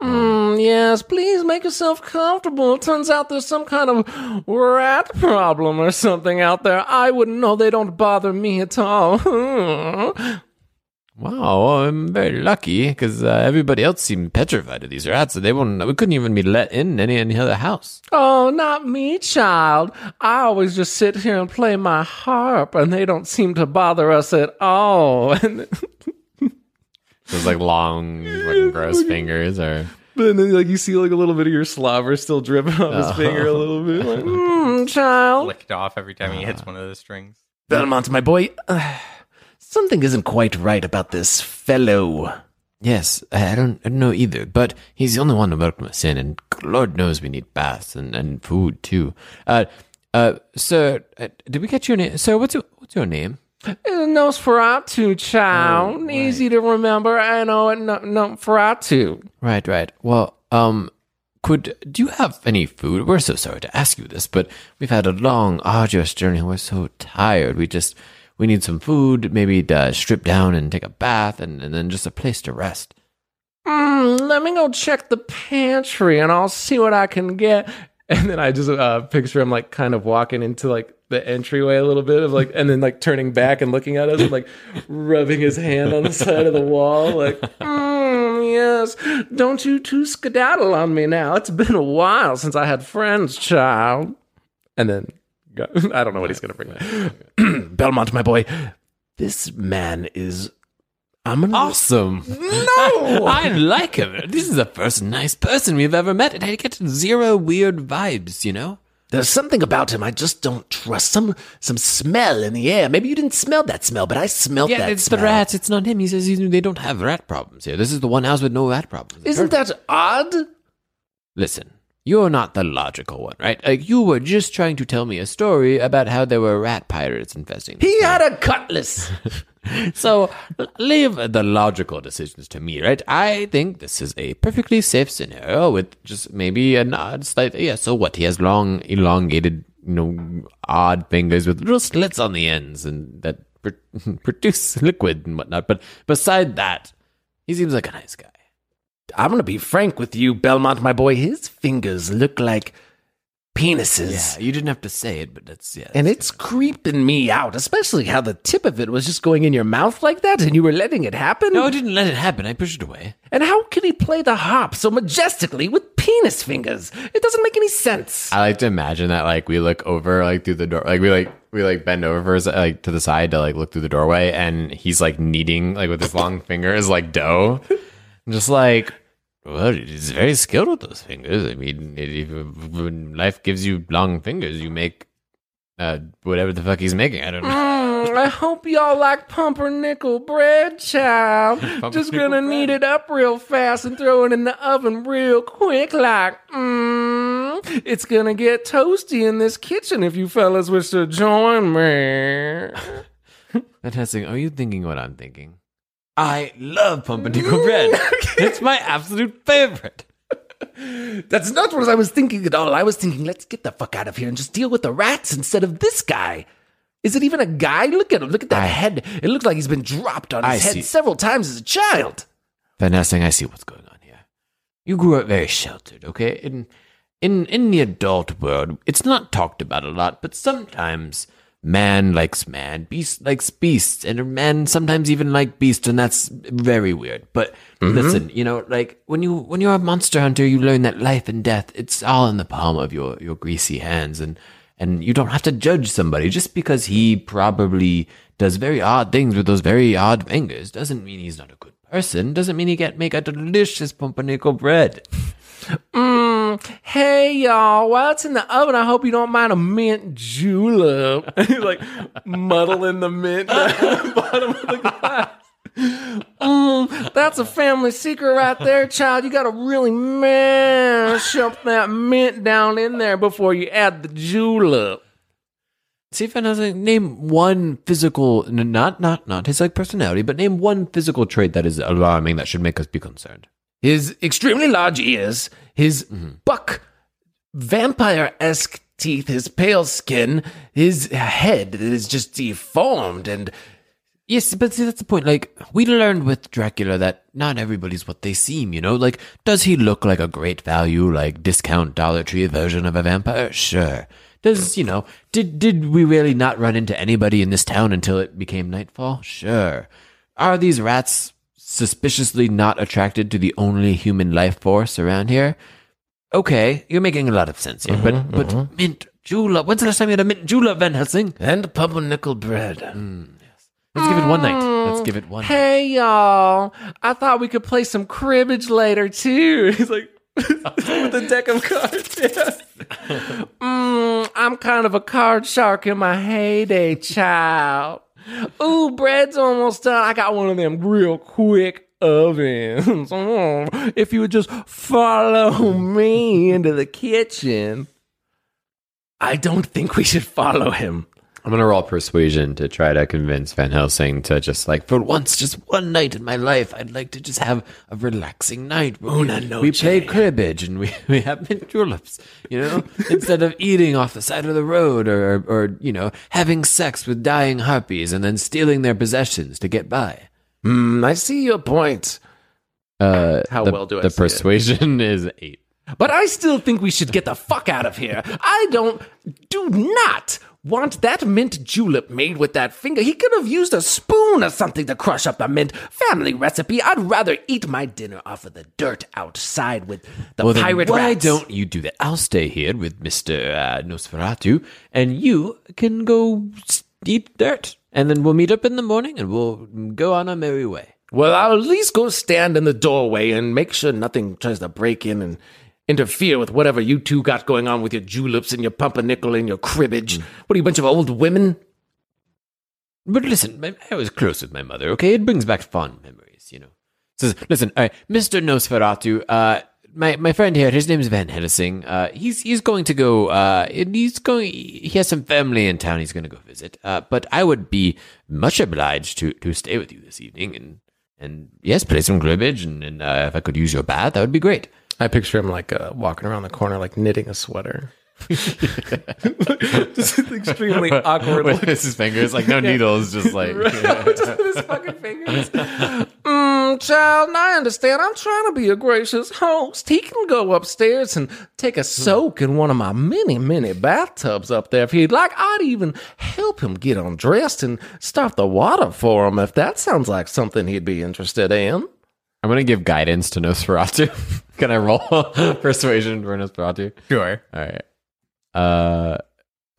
Mm, yes, please make yourself comfortable. Turns out there's some kind of rat problem or something out there. I wouldn't know. They don't bother me at all. (laughs) wow, I'm very lucky because uh, everybody else seemed petrified of these rats. So they won't. We couldn't even be let in any any other house. oh, not me, child. I always just sit here and play my harp, and they don't seem to bother us at all. And (laughs) Those like long, fucking gross fingers, or but then, like, you see like a little bit of your slobber still dripping on his finger a little bit. Like, (laughs) mm, child. Licked off every time he hits one of the strings. Belmont, my boy, (sighs) (sighs) uh, something isn't quite right about this fellow. Yes, I I don't, I don't know either, but he's the only one to welcome us in, and Lord knows we need baths and, and food too. Uh, uh, sir, uh, did we get your name? Sir, what's your, what's your name? Nosferatu, child. Easy to remember. I know it. No, Nosferatu. Right, right. Well, um, could, do you have any food? We're so sorry to ask you this, but we've had a long, arduous journey and we're so tired. We just, we need some food, maybe to strip down and take a bath and, and then just a place to rest. Mm, let me go check the pantry and I'll see what I can get. (laughs) And then I just uh, picture him like kind of walking into like the entryway a little bit of like, and then like turning back and looking at us and like rubbing his hand on the side of the wall. Like, mm, yes, don't you two skedaddle on me now. It's been a while since I had friends, child. And then (laughs) I don't know what he's going to bring. (clears throat) Belmont, my boy, this man is. I'm gonna Awesome. No! (laughs) I like him. This is the first nice person we've ever met, and I get zero weird vibes, you know? There's something about him I just don't trust. Some some smell in the air. Maybe you didn't smell that smell, but I smelled Yeah, that it's smell. the rats. It's not him. He says he, they don't have rat problems here. This is the one house with no rat problems. Isn't that odd? Listen, you're not the logical one, right? Like, you were just trying to tell me a story about how there were rat pirates infesting. He had a cutlass. (laughs) So leave the logical decisions to me, right? I think this is a perfectly safe scenario with just maybe a odd slight. Yeah, so what? He has long, elongated, you know, odd fingers with little slits on the ends and that pr- (laughs) produce liquid and whatnot. But beside that, he seems like a nice guy. I'm gonna be frank with you, Belmont, my boy. His fingers look like penises. Yeah, you didn't have to say it, but that's yeah. And it's creeping me out, especially how the tip of it was just going in your mouth like that and you were letting it happen. no, I didn't let it happen. I pushed it away. And how can he play the harp so majestically with penis fingers? It doesn't make any sense. I like to imagine that like we look over like through the door, like we like we like bend over like to the side to like look through the doorway, and he's like kneading like with his long (laughs) fingers like dough, I'm just like. Well, he's very skilled with those fingers. I mean, if, when life gives you long fingers, you make uh, whatever the fuck he's making. I don't know. Mm, I hope y'all like pumpernickel bread, child. (laughs) Just gonna knead it up real fast and throw it in the oven real quick, like, mm, it's gonna get toasty in this kitchen if you fellas wish to join me. (laughs) Fantastic. Are you thinking what I'm thinking? I love pumpernickel (laughs) bread. it's my absolute favorite. That's not what I was thinking at all. I was thinking, let's get the fuck out of here and just deal with the rats instead of this guy. Is it even a guy? Look at him. Look at that I- head. It looks like he's been dropped on his I head see. several times as a child. Van Helsing, I see what's going on here. You grew up very sheltered, okay? In in in the adult world, it's not talked about a lot, but sometimes man likes man, beast likes beast, and men sometimes even like beasts, and that's very weird. But listen, you know, like when you when you're a monster hunter, you learn that life and death it's all in the palm of your your greasy hands, and and you don't have to judge somebody. Just because he probably does very odd things with those very odd fingers doesn't mean he's not a good person. Doesn't mean he can't make a delicious pumpernickel bread. (laughs) Mm, hey y'all, while it's in the oven, I hope you don't mind a mint julep. (laughs) He's like muddling the mint down the (laughs) bottom of the glass. Mm, that's a family secret right there, child. You gotta really mash up that mint down in there before you add the julep. see if Helsing, name one physical not not not his like personality but name one physical trait that is alarming that should make us be concerned His extremely large ears, his mm-hmm. buck vampire esque teeth, his pale skin, his head that is just deformed and Yes, but see, that's the point. Like, we learned with Dracula that not everybody's what they seem, you know? Like, does he look like a great value, like discount Dollar Tree version of a vampire? Sure. Does, you know, did, did we really not run into anybody in this town until it became nightfall? Sure. Are these rats suspiciously not attracted to the only human life force around here? Okay, you're making a lot of sense here, but, mm-hmm, but mm-hmm. mint julep, when's the last time you had a mint julep, Van Helsing? and pumpernickel bread. Hmm, Let's give it one night. Let's give it one night. Hey y'all, I thought we could play some cribbage later too. (laughs) He's like (laughs) with a deck of cards. (laughs) Yeah. Mm, I'm kind of a card shark in my heyday, child. Ooh, bread's almost done. I got one of them real quick ovens. (laughs) If you would just follow me into the kitchen. I don't think we should follow him. I'm gonna roll persuasion to try to convince Van Helsing to just like for once, just one night in my life, I'd like to just have a relaxing night. Una we, noche. we play cribbage and we, (laughs) we have mint juleps, you know, (laughs) instead of eating off the side of the road or, or you know having sex with dying harpies and then stealing their possessions to get by. Hmm, I see your point. Uh, How the, well do I the persuasion (laughs) is eight. But I still think we should get the fuck out of here. I don't, do not want that mint julep made with that finger. He could have used a spoon or something to crush up the mint. Family recipe. I'd rather eat my dinner off of the dirt outside with the Well, pirate why rats. don't you do that? I'll stay here with Mister uh, Nosferatu, and you can go eat dirt, and then we'll meet up in the morning, and we'll go on our merry way. Well, I'll at least go stand in the doorway and make sure nothing tries to break in and interfere with whatever you two got going on with your juleps and your pumpernickel and your cribbage. What are you, a bunch of old women? But listen, I was close with my mother. Okay, it brings back fond memories, you know. Says, listen, right, Mister Nosferatu. Uh, my my friend here, his name's Van Helsing. Uh, he's he's going to go. Uh, he's going. He has some family in town. He's going to go visit. Uh, but I would be much obliged to to stay with you this evening and and yes, play some cribbage. And, and uh, if I could use your bath, that would be great. I picture him like uh, walking around the corner, like knitting a sweater. (laughs) just extremely awkward. With his fingers, like no needles, just like (laughs) just his fucking fingers. Mm, child, I understand. I'm trying to be a gracious host. He can go upstairs and take a soak in one of my many, many bathtubs up there if he'd like. I'd even help him get undressed and start the water for him if that sounds like something he'd be interested in. I'm gonna give guidance to Nosferatu. (laughs) Can I roll (laughs) persuasion for Nosferatu? Sure. All right. Uh, (laughs)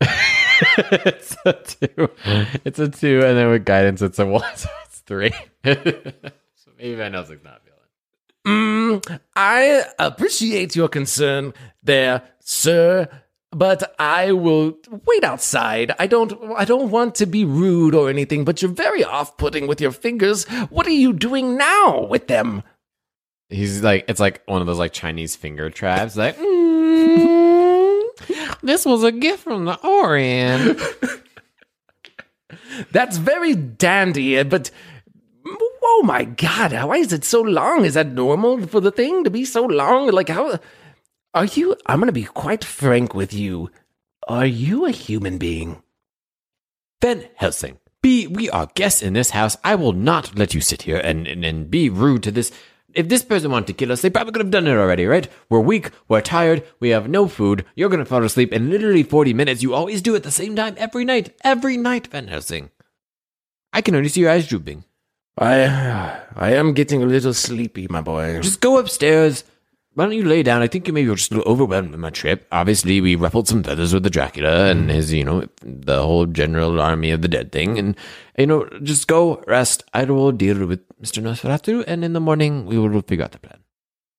it's a two. It's a two, and then with guidance, it's a one. (laughs) So it's three. so maybe Van Helsing's not feeling. Mm, I appreciate your concern there, sir, but I will wait outside. I don't I don't want to be rude or anything, but you're very off-putting with your fingers. What are you doing now with them? He's like, it's like one of those like Chinese finger traps. Like, (laughs) "Mm, this was a gift from the Orient. (laughs) That's very dandy, but oh my god, why is it so long? Is that normal for the thing to be so long? Like how are you I'm going to be quite frank with you. Are you a human being? Van Helsing, be we are guests in this house. I will not let you sit here and, and, and be rude to this. If this person wanted to kill us, they probably could have done it already, right? We're weak, we're tired, we have no food, you're gonna fall asleep in literally 40 minutes. You always do at the same time every night. Every night, Van Helsing. I can only see your eyes drooping. I, I am getting a little sleepy, my boy. Just go upstairs. Why don't you lay down? I think you maybe were just a little overwhelmed with my trip. Obviously, we ruffled some feathers with the Dracula and his, you know, the whole general army of the dead thing. And, you know, just go rest. I will deal with Mr. Nosferatu, and in the morning, we will figure out the plan.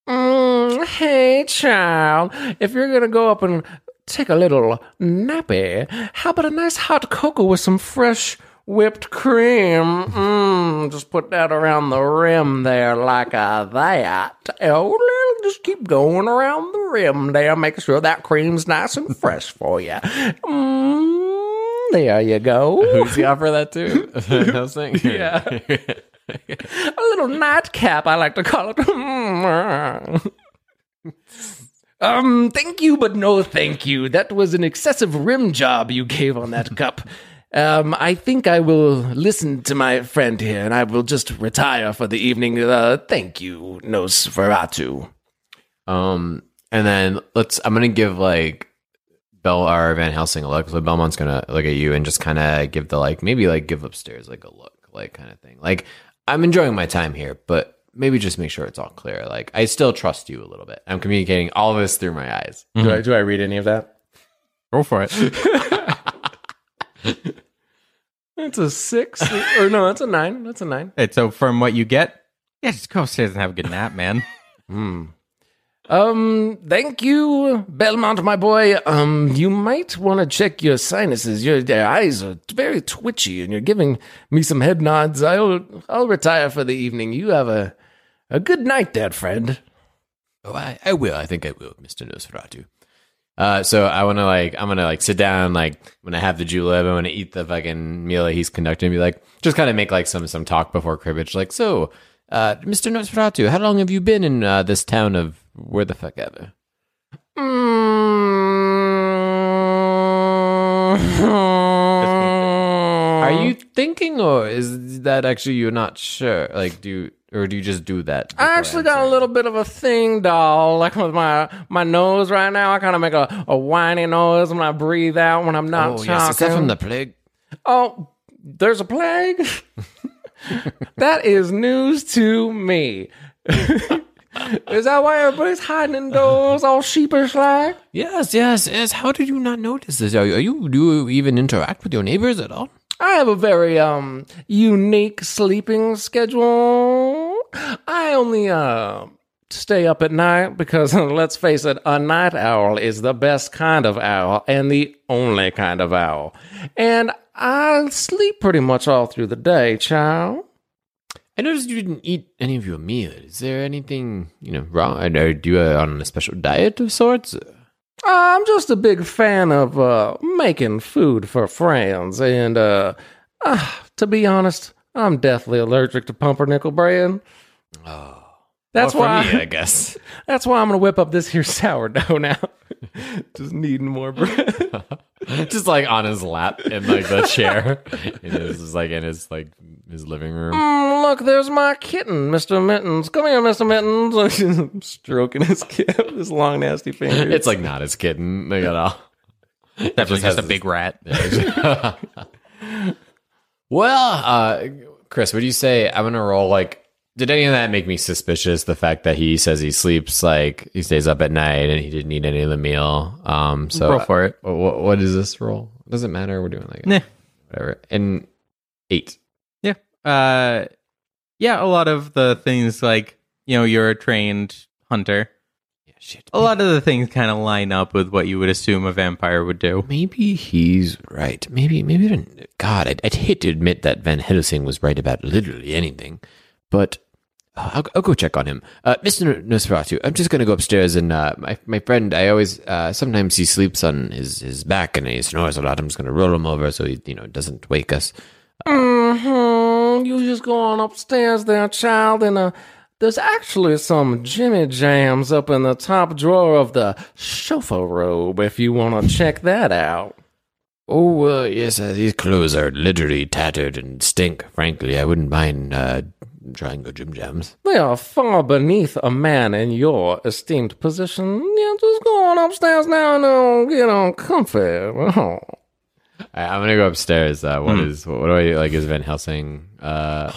Mm, hey, child. If you're gonna go up and take a little nappy, how about a nice hot cocoa with some fresh whipped cream? Mmm, just put that around the rim there like a that. Oh, just keep going around the rim there. Make sure that cream's nice and fresh for you. Mmm, there you go. Who's he offer that to? Van Helsing? Yeah. a little nightcap, I like to call it. Mm. um, thank you, but no thank you. That was an excessive rim job you gave on that cup. Um, I think I will listen to my friend here, and I will just retire for the evening. Uh, thank you, Nosferatu. Um, and then let's. I'm gonna give like Bell or Van Helsing a look. So Belmont's gonna look at you and just kind of give the like maybe like give upstairs like a look, like kind of thing. Like I'm enjoying my time here, but maybe just make sure it's all clear. Like I still trust you a little bit. I'm communicating all of this through my eyes. Do I do I read any of that? Go for it. (laughs) It's a six, or no, that's a nine. That's a nine. And so from what you get, yeah, just go upstairs and have a good nap, man. (laughs) Um, thank you, Belmont, my boy. Um, you might want to check your sinuses. Your, your eyes are very twitchy, and you're giving me some head nods. I'll I'll retire for the evening. You have a a good night, there, friend. Oh, I, I will. I think I will, Mister Nosferatu. Uh, so I want to like I'm gonna like sit down like when I have the julep I'm gonna eat the fucking meal that he's conducting and be like just kind of make like some some talk before cribbage like so uh, Mr. Nosferatu how long have you been in uh, this town of where the fuck ever (laughs) are you thinking or is that actually you're not sure like do you or do you just do that I actually got a little bit of a thing, doll. Like with my my nose right now, I kind of make a, a whiny noise when I breathe out when I'm not oh talking. yes is that from the plague Oh, there's a plague? (laughs) that is news to me. (laughs) is that why everybody's hiding indoors all sheepish like? yes yes yes how did you not notice this are you, are you do you even interact with your neighbors at all I have a very um unique sleeping schedule. I only uh stay up at night because (laughs) let's face it, a night owl is the best kind of owl and the only kind of owl. And I sleep pretty much all through the day, child. I noticed you didn't eat any of your meal. Is there anything, you know, wrong? Are you uh, on a special diet of sorts? I'm just a big fan of uh, making food for friends, and uh, ah, to be honest, I'm deathly allergic to pumpernickel bread. Oh, That's well, why. me, I guess. (laughs) That's why I'm gonna whip up this here sourdough (laughs) now. just kneading more bread. (laughs) Just like on his lap in like the chair, in his like in his like his living room. Mm, look, there's my kitten, Mr. Mittens. Come here, Mr. Mittens. Stroking his kid, his long nasty fingers. It's like not his kitten like at all. Definitely has just a big rat. Well, uh, Chris, would you say I'm gonna roll like? Did any of that make me suspicious? The fact that he says he sleeps like he stays up at night and he didn't eat any of the meal. Um, so Roll for it. What, what is this roll? Doesn't matter. We're doing like Nah. whatever. And eight. Yeah. Uh yeah, a lot of the things like, you know, you're a trained hunter. Yeah, shit. A lot of the things kind of line up with what you would assume a vampire would do. Maybe he's right. Maybe, maybe. I don't- God, I'd, I'd hate to admit that Van Helsing was right about literally anything, but uh, I'll, I'll go check on him. Uh, Mr. Nosferatu, I'm just gonna go upstairs and uh, my my friend. I always uh, sometimes he sleeps on his his back and he snores a lot. I'm just gonna roll him over so he you know doesn't wake us. hmm You just go on upstairs there, child, and uh, there's actually some Jimmy Jams up in the top drawer of the chifforobe if you want to check that out. Oh, uh, yes, uh, these clothes are literally tattered and stink. Frankly, I wouldn't mind uh, trying your Jim Jams. They are far beneath a man in your esteemed position. Yeah, just go on upstairs now and uh, get on comfy. (laughs) Oh. I, I'm gonna go upstairs. Uh, what is what, do I like? Is Van Helsing? Uh,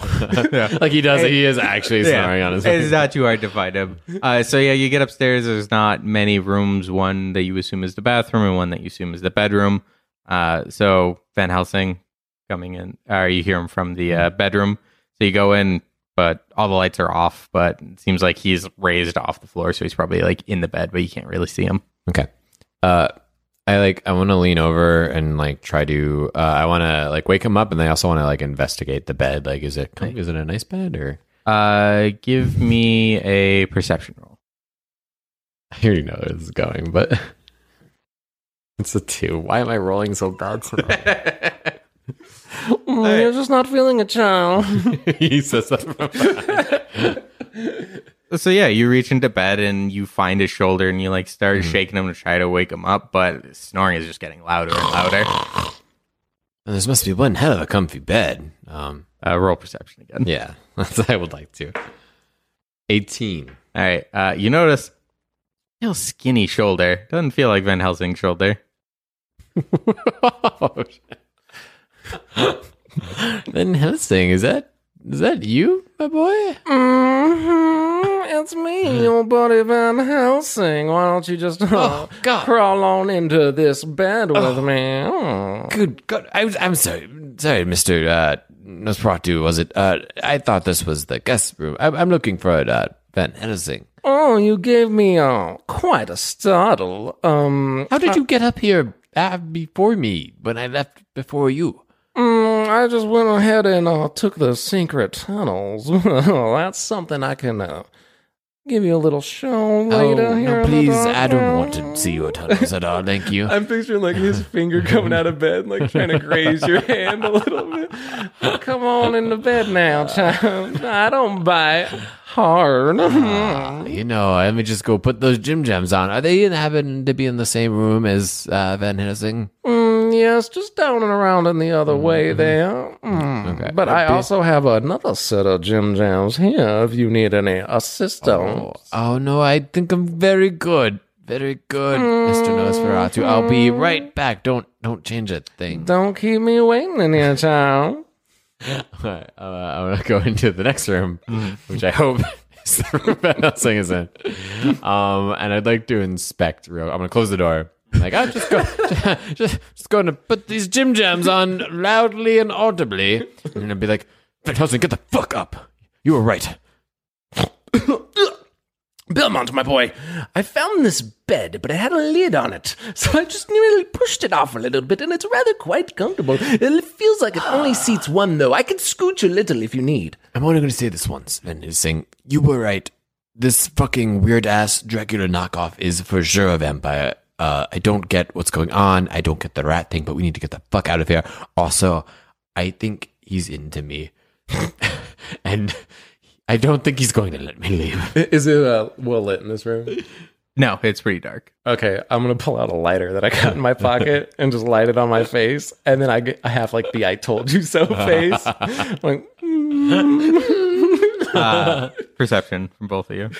(laughs) like he does. He is actually snoring on his. It's not too hard to find him. Uh, so yeah, you get upstairs. There's not many rooms. One that you assume is the bathroom, and one that you assume is the bedroom. Uh, so Van Helsing coming in, or you hear him from the uh, bedroom. So you go in, but all the lights are off. But it seems like he's raised off the floor, so he's probably like in the bed, but you can't really see him. Okay. Uh, I like. I want to lean over and like try to. Uh, I want to like wake him up, and I also want to like investigate the bed. Like, is it is it a nice bed or? Uh, give me a perception roll. (laughs) I already know where this is going, but (laughs) it's a two. Why am I rolling so bad? Mm, (laughs) You're just not feeling a child. he says that. So yeah, you reach into bed and you find his shoulder and you like start shaking him to try to wake him up, but snoring is just getting louder and louder. And this must be one hell of a comfy bed. Um, Uh, roll perception again. yeah, (laughs) that's I would like to. Eighteen. All right. Uh, you notice real skinny shoulder. Doesn't feel like Van Helsing's shoulder. (laughs) Van Helsing, is that is that you, my boy? Mm-hmm. It's me, (laughs) your buddy Van Helsing. Why don't you just uh, God. crawl on into this bed with me? Oh. Good God, I was, I'm sorry, sorry, Mister uh, Nosferatu. Was it? Uh, I thought this was the guest room. I'm, I'm looking for uh, Van Helsing. Oh, you gave me uh, quite a startle. Um, How did you get up here uh, before me when I left before you? I just went ahead and uh, took the secret tunnels. (laughs) That's something I can uh, give you a little show later. oh here no, please! I don't want to see your tunnels at all. Thank you. (laughs) I'm picturing like his finger (laughs) coming out of bed, like trying to graze your hand a little bit. Come on in the bed now, child. I don't bite hard. You know, let me just go put those Jim Jams on. Are they even happen to be in the same room as uh, Van Helsing? Mm, yes, just down and around in the other way there. Mm. Okay. But I also have another set of Jim Jams here if you need any assistance. Oh, oh no, I think I'm very good. Very good, Mr. Nosferatu. I'll be right back. Don't don't change a thing. Don't keep me waiting in here, child. (laughs) Alright, uh, I'm gonna go into the next room, which I hope (laughs) is the room Van Helsing is in. Um, and I'd like to inspect real. I'm gonna close the door. Like, I'll just go, (laughs) just, just going to put these Jim Jams on loudly and audibly, and I'd be like, Helsing, get the fuck up. You were right. (coughs) Belmont, my boy, I found this bed, but it had a lid on it. So I just nearly pushed it off a little bit, and it's rather quite comfortable. It feels like it only (sighs) seats one, though. I can scooch a little if you need. I'm only going to say this once, Van saying, You were right. This fucking weird ass Dracula knockoff is for sure a vampire. Uh, I don't get what's going on. I don't get the rat thing, but we need to get the fuck out of here. Also, I think he's into me. (laughs) and I don't think he's going to let me leave. Is it uh, well lit in this room? No, it's pretty dark. Okay, I'm gonna pull out a lighter that I got in my pocket (laughs) and just light it on my face, and then I get, I have like the "I told you so" (laughs) face. like, Uh, perception from both of you.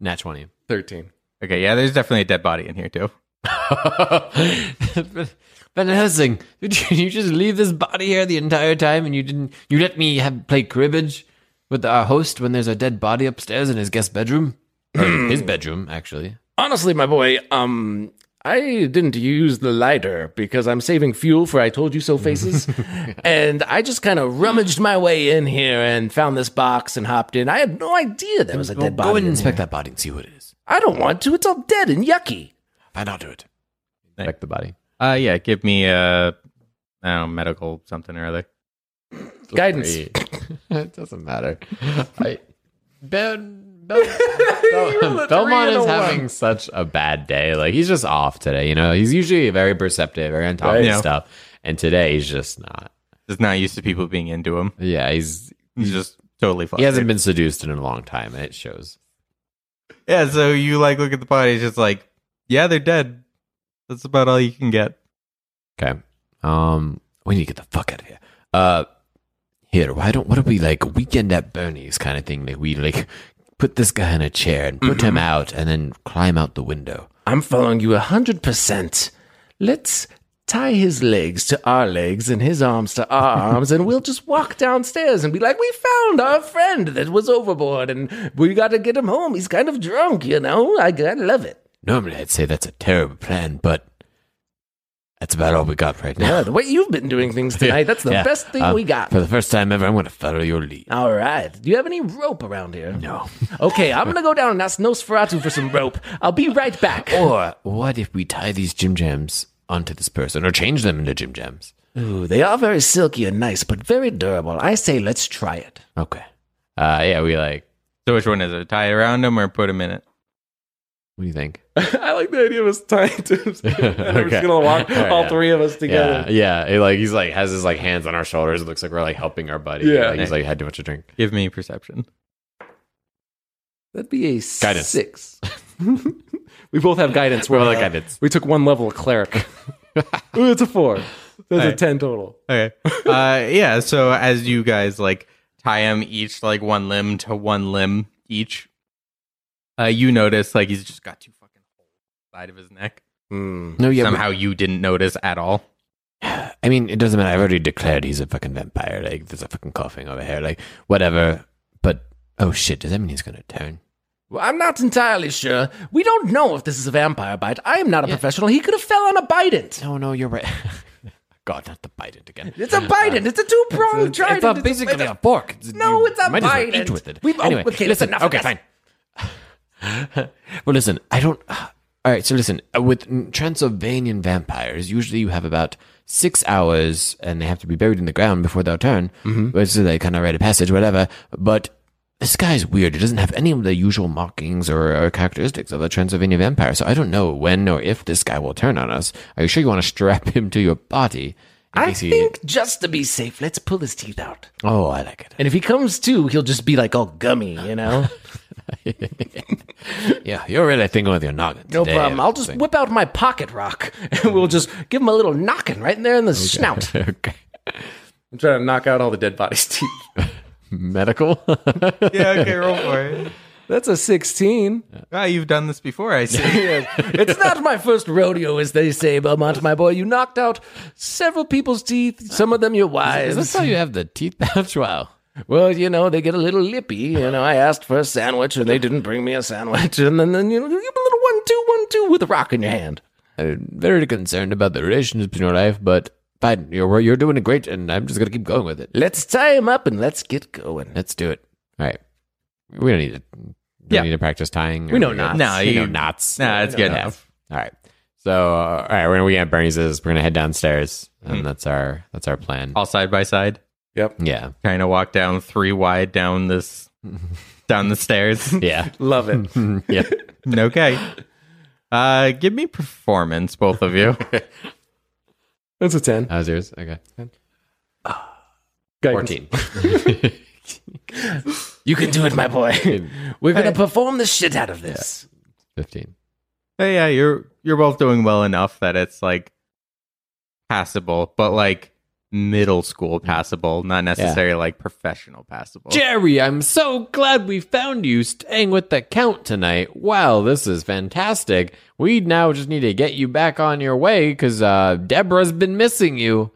Nat 20. thirteen. Okay, yeah, there's definitely a dead body in here too. (laughs) Van Helsing, did you, you just leave this body here the entire time and you didn't, you let me have play cribbage with our host when there's a dead body upstairs in his guest bedroom? Or (clears throat) his bedroom, actually. Honestly, my boy, um, I didn't use the lighter because I'm saving fuel for I told you so faces. (laughs) and I just kind of rummaged my way in here and found this box and hopped in. I had no idea there was a Go, dead body. go and in inspect there. that body and see what it is. I don't want to. It's all dead and yucky. Find out do it. Check the body. Uh, yeah, give me a, I don't know, medical something or other. (laughs) Guidance. (laughs) it doesn't matter. (laughs) I, ben, Bel, Bel, Belmont is having such a bad day. Like he's just off today. You know, he's usually very perceptive, very on top Right. of Yeah. stuff, and today he's just not. Just not used to people being into him. Yeah, he's He's just totally flustered. he hasn't been seduced in a long time, and it shows. Yeah, so you like look at the body, it's just like, yeah, they're dead. That's about all you can get. Okay. Um, we need to get the fuck out of here. Uh, here, why don't what if we like weekend at Bernie's kind of thing? Like we like put this guy in a chair and put him out, and then climb out the window. I'm following you a hundred percent. Let's tie his legs to our legs and his arms to our (laughs) arms, and we'll just walk downstairs and be like, "We found our friend that was overboard, and we got to get him home. He's kind of drunk, you know. I, I love it. Normally, I'd say that's a terrible plan, but that's about all we got right now. Yeah, the way you've been doing things (laughs) tonight, that's the Yeah. best thing Um, we got. For the first time ever, I'm going to follow your lead. All right. Do you have any rope around here? No. (laughs) Okay, I'm gonna go down and ask Nosferatu for some rope. I'll be right back. Or what if we tie these Jim Jams onto this person, or change them into Jim Jams? Ooh, they are very silky and nice, but very durable. I say let's try it. Okay. Uh, yeah, we like. So which one is it? Tie around him or put him in it? What do you think? (laughs) I like the idea of us tying to him. (laughs) We're just gonna walk (laughs) all Yeah. three of us Yeah, together. yeah. It, like he's like has his like hands on our shoulders. It looks like we're like helping our buddy. Yeah. like, he's like had too much to drink. Give me perception. That'd be a Guidance. six. We both have guidance. We're We're like guidance. We took one level of cleric. (laughs) Ooh, it's a four. That's a Hey. ten total. Okay. uh, yeah. So as you guys like tie him each like one limb to one limb each, uh, you notice like he's just got two fucking holes side of his neck. No, yeah. but- Somehow you didn't notice at all. I mean, it doesn't matter. I've already declared he's a fucking vampire. Like, there's a fucking coughing over here. Like, whatever. But oh shit, does that mean he's gonna turn? Well, I'm not entirely sure. We don't know if this is a vampire bite. I am not a professional. He could have fell on a bident. No, no, you're right. (laughs) God, not the bident again. It's a bident. It's a two pronged It's, trident. a, It's a- basically it's a- a fork. It's- No, it's a might as well eat with it. We've- oh, anyway, okay, listen. enough Okay, fine. (laughs) well, listen. I don't. (sighs) All right, so listen. uh, With Transylvanian vampires, usually you have about six hours, and they have to be buried in the ground before they'll turn. Mm-hmm. So they kind of rite a passage, whatever. But this guy's weird. He doesn't have any of the usual markings or, or characteristics of a Transylvanian vampire. So I don't know when or if this guy will turn on us. Are you sure you want to strap him to your body? I case he- think just to be safe, let's pull his teeth out. Oh, I like it. And if he comes to, he'll just be like all gummy, you know? (laughs) Yeah, you're really thinking with your noggin. No today, problem. I I'll just think. whip out my pocket rock (laughs) and we'll just give him a little knocking right in there in the snout. (laughs) okay. I'm trying to knock out all the dead body's teeth. Medical. (laughs) Yeah. Okay. Roll for it. That's a 16. Ah, you've done this before. I see. (laughs) it's not my first rodeo, as they say, Belmont, my boy. You knocked out several people's teeth, some of them your Is this how you have the teeth (laughs) pouch? Wow. Well, you know, they get a little lippy. You know, I asked for a sandwich and they didn't bring me a sandwich. And then, then you know, you give a little one, two, one, two with a rock in your hand. I'm very concerned about the relationship in your life, but fine. You're you're doing it great, and I'm just gonna keep going with it. Let's tie him up and let's get going. Let's do it. All right. We don't need to. We Yeah. don't need to practice tying. We know knots. No, We know knots. Nah, it's good Yeah. enough. All right. So, uh, all right, we're gonna we at Bernie's. Is we're gonna head downstairs, and that's our that's our plan. All side by side, Yep. Yeah, trying to walk down three wide down this down the stairs. (laughs) yeah, (laughs) Love it. (laughs) yeah. okay. Uh, give me performance, both of you. That's a 10. How's yours? Okay, Guidance. fourteen. (laughs) You can do it, my boy. (laughs) We're going to perform the shit out of this. Fifteen. Hey, yeah, you're you're both doing well enough that it's like passable, but like middle school passable, not necessarily like professional passable. Jerry, I'm so glad we found you staying with the Count tonight. Wow, this is fantastic. We now just need to get you back on your way because uh, Deborah's been missing you.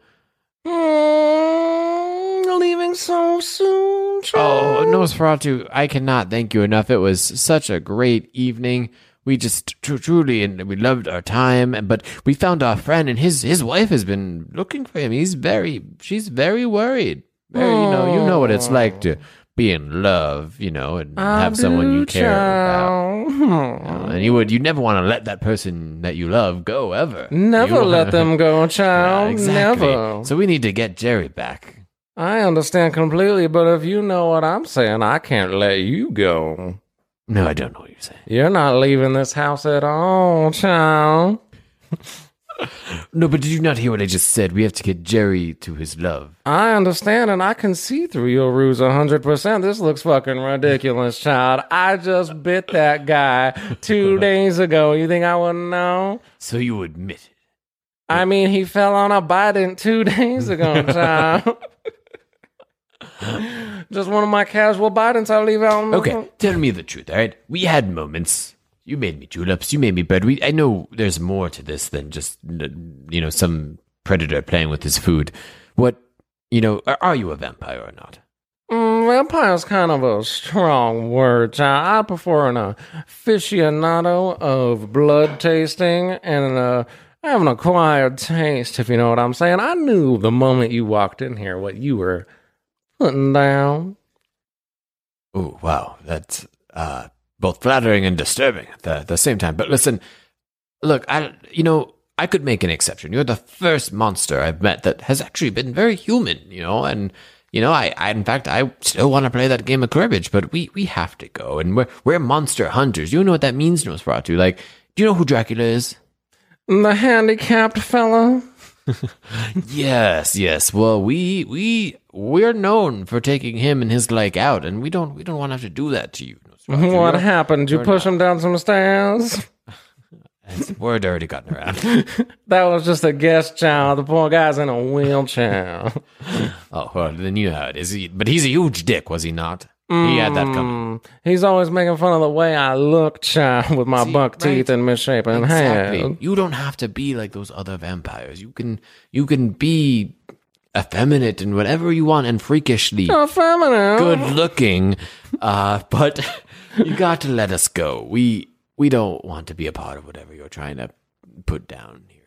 Mm, leaving so soon. Oh, Nosferatu, I cannot thank you enough. It was such a great evening. We just tr- truly and we loved our time, and but we found our friend and his his wife has been looking for him. He's very she's very worried. Very, you know, you know what it's like to be in love, you know, and have someone you care about. You (laughs) know, and you would you never want to let that person that you love go ever. Never You- let them go, (laughs) Yeah, child. exactly. Never. So we need to get Jerry back. I understand completely, but if you know what I'm saying, I can't let you go. No, I don't know what you're saying. You're not leaving this house at all, child. (laughs) No, but did you not hear what I just said? We have to get Jerry to his love. I understand, and I can see through your ruse a hundred percent. This looks fucking ridiculous, child. I just bit that guy two (laughs) days ago. You think I wouldn't know? So you admit it. I mean, he fell on a bident two days ago, (laughs) child. Just one of my casual bitings I leave out. Okay, tell me the truth, all right? We had moments. You made me juleps. You made me bread. We, I know there's more to this than just, you know, some predator playing with his food. What, you know, are, are you a vampire or not? Mm, vampire's kind of a strong word, child. I prefer an aficionado of blood tasting and uh, I have an acquired taste, if you know what I'm saying. I knew the moment you walked in here what you were putting down. Oh, wow. That's uh, both flattering and disturbing at the, the same time. But listen, look, I, you know, I could make an exception. You're the first monster I've met that has actually been very human, you know, and, you know, I, I in fact, I still want to play that game of cribbage, but we, we have to go. And we're, we're monster hunters. You know what that means, Nosferatu? Like, do you know who Dracula is? The handicapped fellow. Yes, yes. Well, we we we're known for taking him and his like out, and we don't we don't want to have to do that to you. (laughs) What You're- happened? You push not- him down some stairs? Word already gotten around. (laughs) That was just a guest child. The poor guy's in a wheelchair. (laughs) oh, well, then you know how it is. He, but he's a huge dick, was he not? He had that coming. Mm, He's always making fun of the way I look, child, with my See, buck right. teeth and misshapen Exactly. head. You don't have to be like those other vampires. You can you can be effeminate and whatever you want and freakishly feminine. good looking. Uh, but you got to let us go. We we don't want to be a part of whatever you're trying to put down here.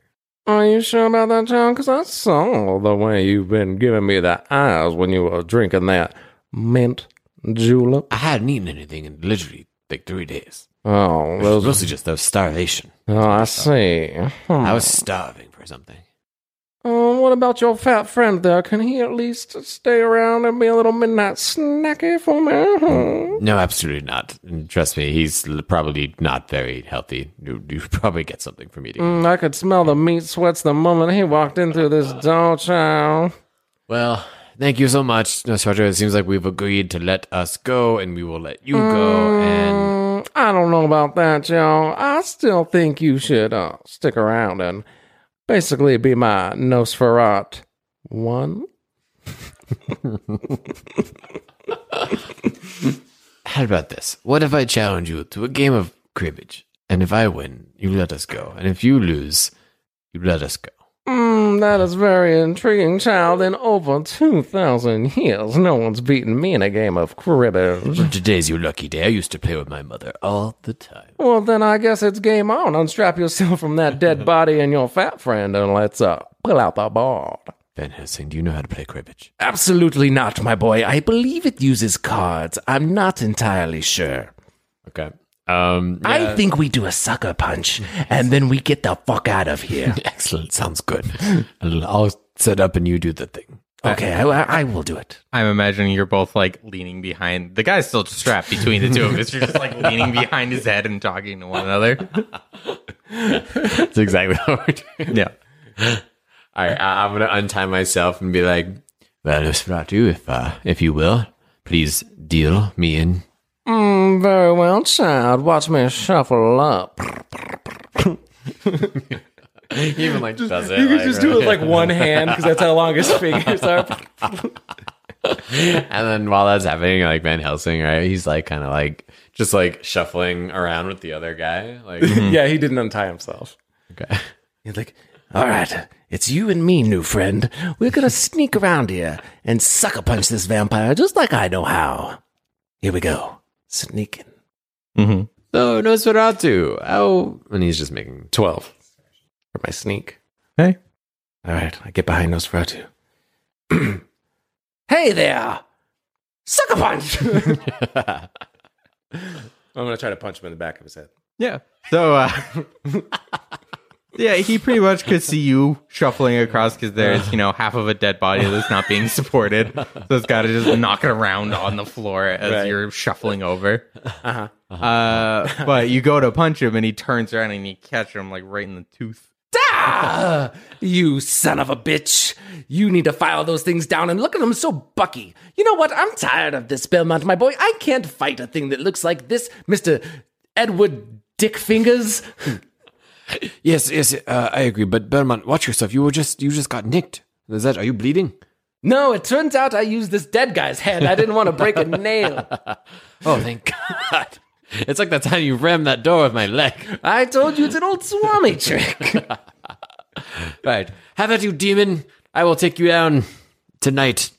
Are you sure about that, John? Because I saw the way you've been giving me the eyes when you were drinking that mint julep. I hadn't eaten anything in literally like three days. Oh, those. mostly just was starvation. Oh, I see. Hmm. I was starving for something. Oh, what about your fat friend there? Can he at least stay around and be a little midnight snacky for me? Hmm. No, absolutely not. And trust me, he's probably not very healthy. You, you (laughs) probably get something from eating. Mm, I could smell the meat sweats the moment he walked in through this door, child. Well, thank you so much, Nosferatu. It seems like we've agreed to let us go, and we will let you go. And Mm, I don't know about that, y'all. I still think you should uh, stick around and basically be my Nosferat one. (laughs) how about this? What if I challenge you to a game of cribbage? And if I win, you let us go. And if you lose, you let us go. Mm, that is very intriguing, child. In over 2,000 years, no one's beaten me in a game of cribbage. Today's your lucky day. I used to play with my mother all the time. Well, then I guess it's game on. Unstrap yourself from that dead body and your fat friend and let's uh, pull out the board. Van Helsing, do you know how to play cribbage? Absolutely not, my boy. I believe it uses cards. I'm not entirely sure. Okay. Um, I think we do a sucker punch and then we get the fuck out of here. (laughs) excellent. Sounds good. I'll I'll set up and you do the thing. Okay, I, I will do it. I'm imagining you're both like leaning behind. The guy's still strapped between the two of us. You're just like leaning behind his head and talking to one another. That's exactly what we're doing. Yeah. All right, I- I'm gonna untie myself and be like, "Well, Nosferatu, if uh, if you will, please deal me in." Mm, very well, child. Watch me shuffle up. He even like does it. You can just do it with like one hand because that's how long his fingers are. and then while that's happening, like Van Helsing, right? He's like kind of like just like shuffling around with the other guy. Like, (laughs) yeah, he didn't untie himself. okay, He's like, all right, it's you and me, new friend. We're gonna sneak around here and sucker punch this vampire just like I know how. Here we go. Sneaking. Mm-hmm. so Nosferatu, how? And he's just making 12 for my sneak. Hey. All right, I get behind Nosferatu. (clears throat) Hey there! Sucker punch! (laughs) (laughs) I'm going to try to punch him in the back of his head. Yeah. So, uh, (laughs) yeah, he pretty much could see you shuffling across because there's, you know, half of a dead body that's not being supported. So it's got to just knock it around on the floor as Right. you're shuffling over. Uh-huh. Uh, but you go to punch him and he turns around and you catch him like right in the tooth. Da! You son of a bitch. You need to file those things down and look at them so bucky. You know what? I'm tired of this, Belmont, my boy. I can't fight a thing that looks like this, Mr. Edward Dick Fingers. Yes, yes, uh, I agree. But Belmont, watch yourself. You were just you just got nicked. Is that? Are you bleeding? No, it turns out I used this dead guy's head. I didn't want to break a nail. (laughs) Oh, thank God. It's like the time you rammed that door with my leg. I told you it's an old Swami trick. (laughs) Right. How about you, demon? I will take you down tonight.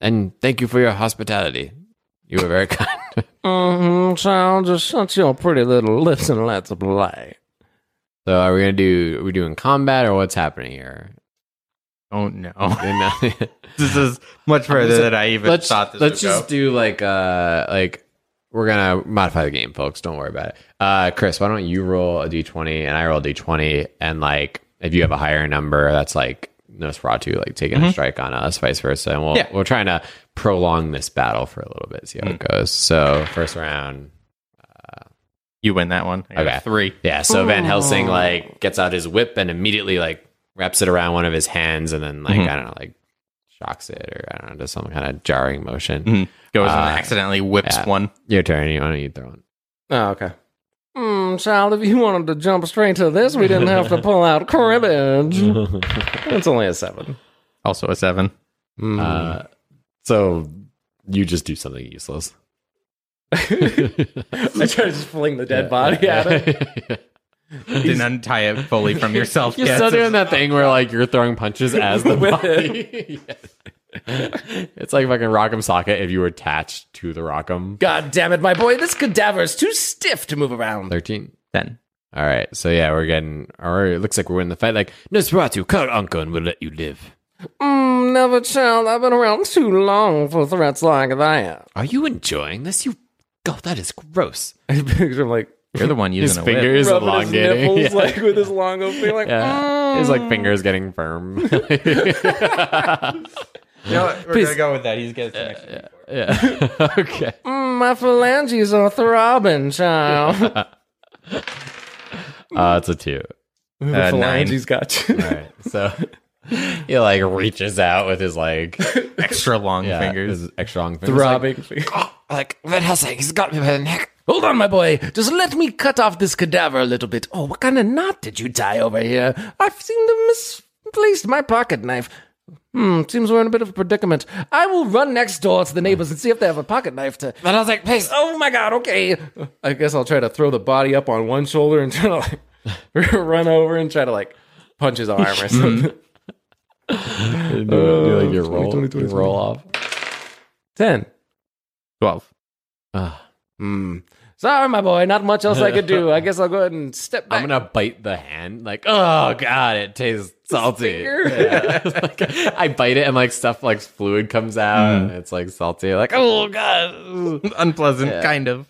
And thank you for your hospitality. You were very (laughs) kind. mm-hmm, child, just shut your pretty little lips and let's play. So are we gonna do are we doing combat or what's happening here? Oh no. (laughs) (laughs) This is much further than I even let's thought this let's just go. do like uh like we're gonna modify the game, folks. Don't worry about it. Uh Chris, why don't you roll a D twenty and I roll a D twenty and like if you have a higher number, that's like Nosferatu, like taking a strike on us, vice versa. And we'll Yeah. we're trying to prolong this battle for a little bit, see how it goes. So first round. You win that one. I Okay. Three. Yeah, so Van Helsing like gets out his whip and immediately like wraps it around one of his hands and then like I don't know, like shocks it or I don't know, does some kind of jarring motion. Mhm. Goes Uh, and accidentally whips yeah. one. Your turn. You want to you throw it? Oh, okay. Hmm, child, if you wanted to jump straight to this, we didn't have to (laughs) pull out cribbage. (laughs) it's only a seven. Also a seven. Uh, so you just do something useless. I try to just fling the dead body at him. (laughs) Didn't untie it fully from yourself. You're yet. still doing that thing where like you're throwing punches (laughs) as the body. it's like fucking Rock'em Sock'em if you were attached to the Rock'em. God damn it, my boy, this cadaver is too stiff to move around. Thirteen. Then All right, so yeah, we're getting. Or it looks like we're in the fight. Like Nosferatu, call Uncle, and we'll let you live. Mm, never, child. I've been around too long for threats like that. Are you enjoying this? You, oh, that is gross. (laughs) I picture him like you're the one (laughs) His using a whip. fingers rubbing his elongating. nipples, yeah. like with his long old finger, like, yeah. His like fingers getting firm. (laughs) You know what? We're Please. gonna go with that. He's getting some extra. yeah. okay. mm, my phalanges are throbbing, child. Uh, it's a two. Uh, nine. phalanges got you. All right. So he like reaches out with his like extra long yeah, fingers. his extra long fingers. Throbbing. Like, Van Helsing, he's got me by the neck. Hold on, my boy. Just let me cut off this cadaver a little bit. Oh, what kind of knot did you tie over here? I've seemed to misplaced my pocket knife. Hmm, seems we're in a bit of a predicament. I will run next door to the neighbors and see if they have a pocket knife to. Van Helsing, please. Oh my god, okay. I guess I'll try to throw the body up on one shoulder and try to like (laughs) run over and try to like punch his arm or something. (laughs) do, do like your roll, 20, 20, your roll off. 10. Twelve. Hmm. Sorry, my boy. Not much else I could do. I guess I'll go ahead and step back. I'm gonna bite the hand. Like, oh god, it tastes salty. (laughs) Yeah. (laughs) Like, I bite it and like stuff like fluid comes out. And it's like salty. Like, oh god. (laughs) Unpleasant, kind of.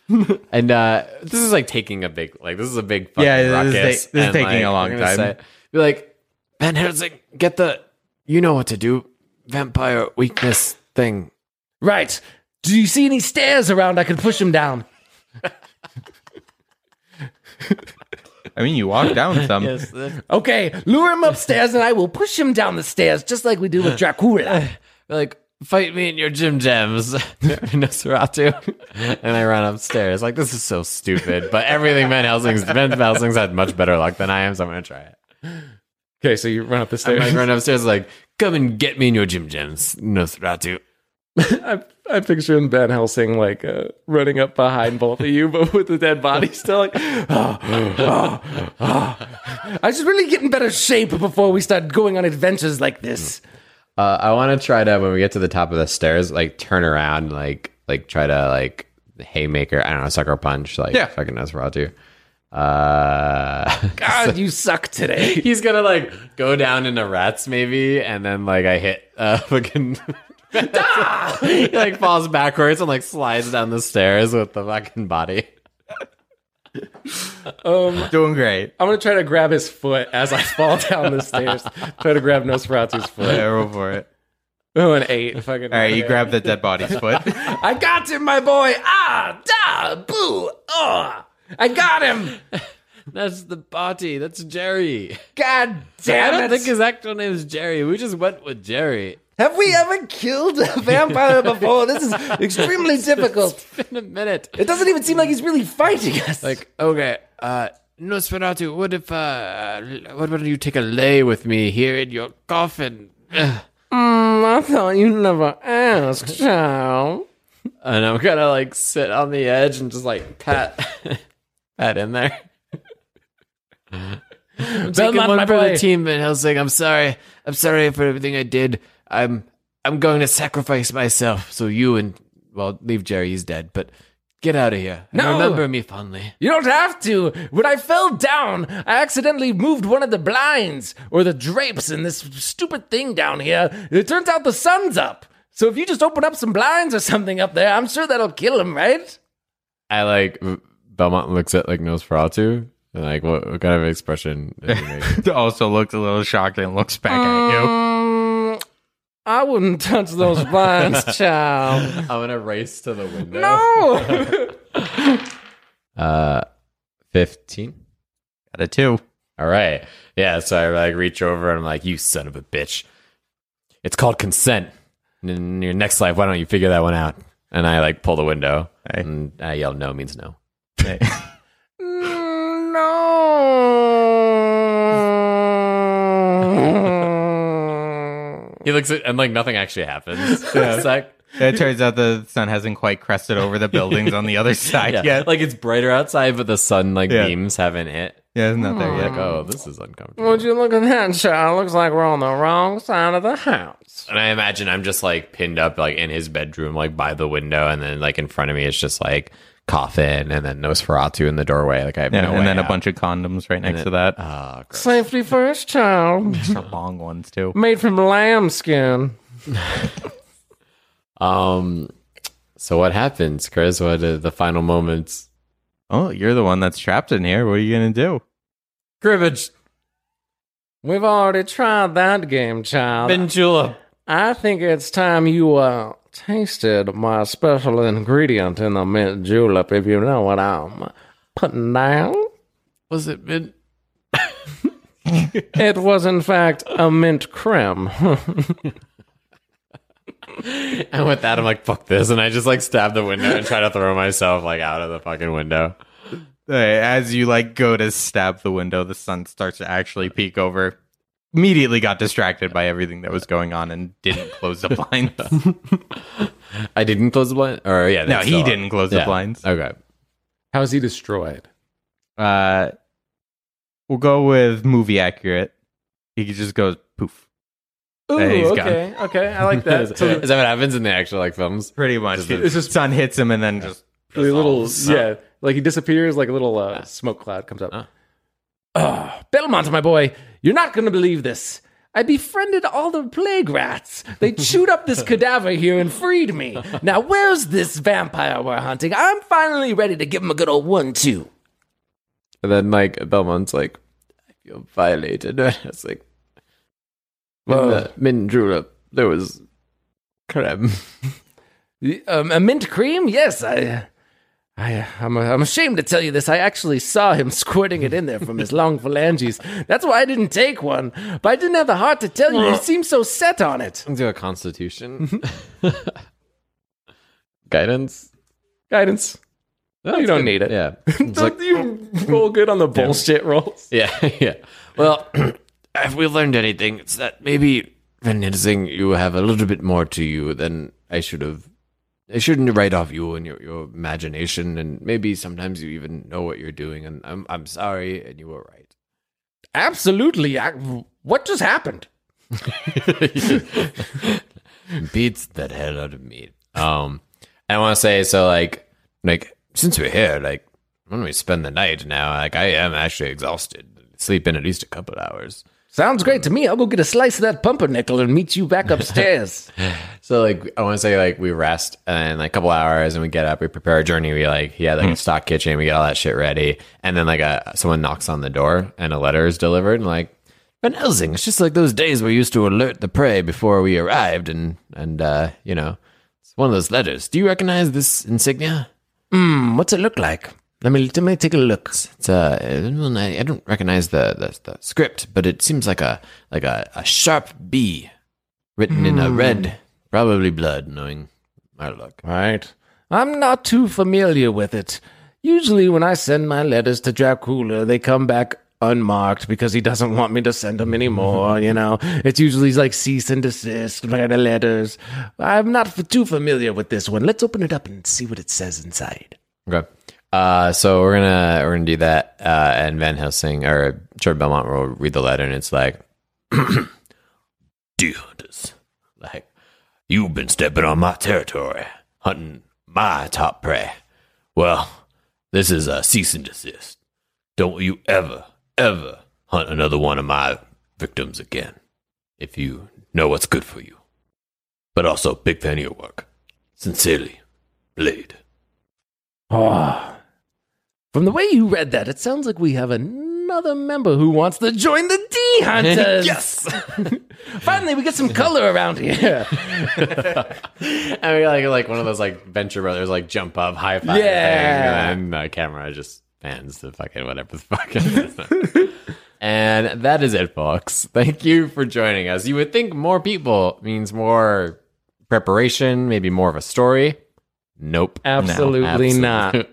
And uh this is like taking a big like this is a big fucking Yeah, this is ta- this is taking like, a long we're gonna time. be like, Van Helsing, get the you know what to do. Vampire weakness thing. Right. Do you see any stairs around I can push him down? I mean, you walk down (laughs) some. Okay, lure him upstairs and I will push him down the stairs just like we do with Dracula. (sighs) like fight me in your gym gems (laughs) Nosferatu and I run upstairs like this is so stupid but everything Van Helsing's Van Helsing's had much better luck than I am so I'm gonna try it Okay, so you run up the I'm stairs. like run upstairs like come and get me in your gym gems Nosferatu (laughs) I, I picture him Van Helsing like uh, running up behind both of you, but (laughs) with the dead body still like, "Oh, oh, oh." I should really get in better shape before we start going on adventures like this. uh, I want to try to when we get to the top of the stairs like turn around and, like like try to like haymaker I don't know sucker punch like Yeah. fucking Nosferatu uh (laughs) God, you suck today. (laughs) he's gonna like go down into rats maybe and then like i hit uh fucking (laughs) he like falls backwards and like slides down the stairs with the fucking body Um, Doing great. I'm gonna try to grab his foot as I fall down the stairs. Try to grab Nosferatu's foot. Yeah, roll for it. Oh, an eight. Fucking. All right, you grab the dead body's foot. (laughs) I got him, my boy. Ah, da, boo, oh. I got him. That's the body. That's Jerry. God damn I don't it! think his actual name is Jerry. We just went with Jerry. Have we ever killed a (laughs) vampire before? This is extremely difficult. In a minute. It doesn't even seem like he's really fighting us. Like, okay, uh, Nosferatu, what if, uh, what about you take a lay with me here in your coffin? (sighs) Mm, I thought you never asked, (laughs) child. And I'm gonna like sit on the edge and just like pat, (laughs) pat in there. I'm taking one for the team, Van Helsing. I'm sorry. I'm sorry for everything I did. I'm, I'm going to sacrifice myself so you and, well, leave Jerry. He's dead, but get out of here. And No. remember me fondly. You don't have to. When I fell down, I accidentally moved one of the blinds or the drapes in this stupid thing down here. It turns out the sun's up. So if you just open up some blinds or something up there, I'm sure that'll kill him, right? I like Belmont looks at like Nosferatu. And like, what, what kind of expression is he making? (laughs) also looks a little shocked and looks back at you. Mm, I wouldn't touch those (laughs) blinds, child. I'm gonna race to the window. No. (laughs) Uh, fifteen. Got a two. All right. Yeah. So I like reach over and I'm like, "You son of a bitch! It's called consent. And in your next life, why don't you figure that one out?" And I like pull the window Hey. and I yell, "No means no." Hey. (laughs) no. He looks at and like nothing actually happens. (laughs) It's like, it turns out the sun hasn't quite crested over the (laughs) buildings on the other side yeah, yet. like it's brighter outside, but the sun like Yeah. beams haven't hit. yeah, it's not there Like, yet. oh, this is uncomfortable. Would you look at that, child? Looks like we're on the wrong side of the house. And I imagine I'm just like pinned up like in his bedroom, like by the window, and then like in front of me it's just like coffin and then Nosferatu in the doorway. Like I have Yeah, no and way then a bunch of condoms right next And to that. Gross. Safety first, child. (laughs) Extra long ones too. Made from lamb skin. (laughs) Um, so what happens, Chris? What are the final moments? Oh, you're the one that's trapped in here. What are you gonna do? Cribbage, We've already tried that game, child. Ben Julep. I think it's time you uh tasted my special ingredient in the mint julep, if you know what I'm putting down. Was it mint? (laughs) It was in fact a mint creme. And with that, I'm like, fuck this, and I just like stab the window and try to throw myself like out of the fucking window. As you like go to stab the window, the sun starts to actually peek over. Immediately got distracted by everything that was going on and didn't close the blinds. (laughs) I didn't close the blind, or yeah, no, he didn't close the blinds. Okay, How's he destroyed? Uh, we'll go with movie accurate. He just goes poof. Ooh, Yeah, he's gone. okay, okay, I like that. is, (laughs) that. So is that what happens in the actual like films? Pretty much. Just a- It's just sun hits him and then just a little, dissolves. yeah, like he disappears, like a little uh, smoke cloud comes up. Oh, Belmont, my boy, you're not going to believe this. I befriended all the plague rats. They chewed up this cadaver here and freed me. Now, where's this vampire we're hunting? I'm finally ready to give him a good old one-two. And then like Belmont's like, I feel violated. (laughs) it's like, Well- the mint julep, there was creme. Um, a mint cream? Yes, I, I, I'm, I'm ashamed to tell you this. I actually saw him (laughs) squirting it in there from his long phalanges. That's why I didn't take one. But I didn't have the heart to tell you. He seemed so set on it. Do a constitution. (laughs) (laughs) Guidance. Guidance. No, you don't need it. Yeah. Like, you roll good on the bullshit rolls. yeah, yeah. Well, (clears throat) if we learned anything, it's that maybe Van Helsing, you have a little bit more to you than I should have. I shouldn't write off you and your, your imagination, and maybe sometimes you even know what you're doing. And I'm I'm sorry, and you were right. Absolutely. I, what just happened? (laughs) beats that hell out of me. Um, and I want to say so, like, like since we're here, like, when we spend the night now, like, I am actually exhausted. Sleep in at least a couple hours. Sounds great to me. I'll go get a slice of that pumpernickel and meet you back upstairs. (laughs) So, like, I want to say, like, we rest and like a couple hours, and we get up, we prepare our journey. We like, had like a stock kitchen, we get all that shit ready, and then like a someone knocks on the door, and a letter is delivered, and like. Van Helsing, it's just like those days we used to alert the prey before we arrived, and and uh, you know, it's one of those letters. Do you recognize this insignia? Hmm, what's it look like? Let me let me take a look. It's uh, I don't recognize the, the the script, but it seems like a like a, a sharp B written in a red, probably blood, knowing my luck. Right. I'm not too familiar with it. Usually, when I send my letters to Dracula, they come back unmarked because he doesn't want me to send them anymore. (laughs) You know, it's usually like cease and desist kind of letters. I'm not f- too familiar with this one. Let's open it up and see what it says inside. Okay. Uh, so we're gonna we're gonna do that, uh, and Van Helsing or George Belmont will read the letter, and it's like, (clears throat) Deer hunters, like, you've been stepping on my territory, hunting my top prey. Well, this is a cease and desist. Don't you ever, ever hunt another one of my victims again. If you know what's good for you. But also, big fan of your work. Sincerely, Blade. Oh. From the way you read that, it sounds like we have another member who wants to join the D Hunters. (laughs) yes. (laughs) Finally, we get some color around here. (laughs) I mean, like like one of those like Venture Brothers like jump up, high five, Yeah. thing, and then the camera just pans to fucking whatever the fuck. and that is it, folks. Thank you for joining us. You would think more people means more preparation, maybe more of a story. Nope, Absolutely not. Absolutely not.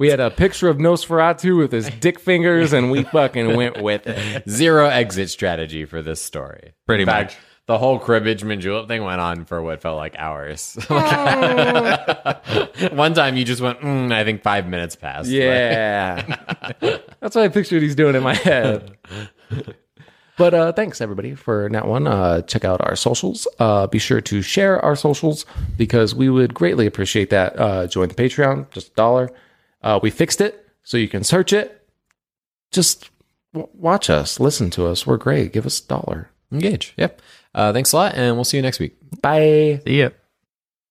We had a picture of Nosferatu with his dick fingers, and we (laughs) fucking went with zero exit strategy for this story. Pretty In fact, much. The whole cribbage and julep thing went on for what felt like hours. (laughs) One time you just went, mm, I think five minutes passed. Yeah. (laughs) That's what I pictured he's doing in my head. But uh, thanks everybody for that one. Uh, check out our socials. Uh, be sure to share our socials because we would greatly appreciate that. Uh, join the Patreon, just a dollar. Uh, we fixed it so you can search it. Just w- watch us, listen to us. We're great. Give us a dollar. Engage. Yep. Uh, thanks a lot, and we'll see you next week. Bye. See ya.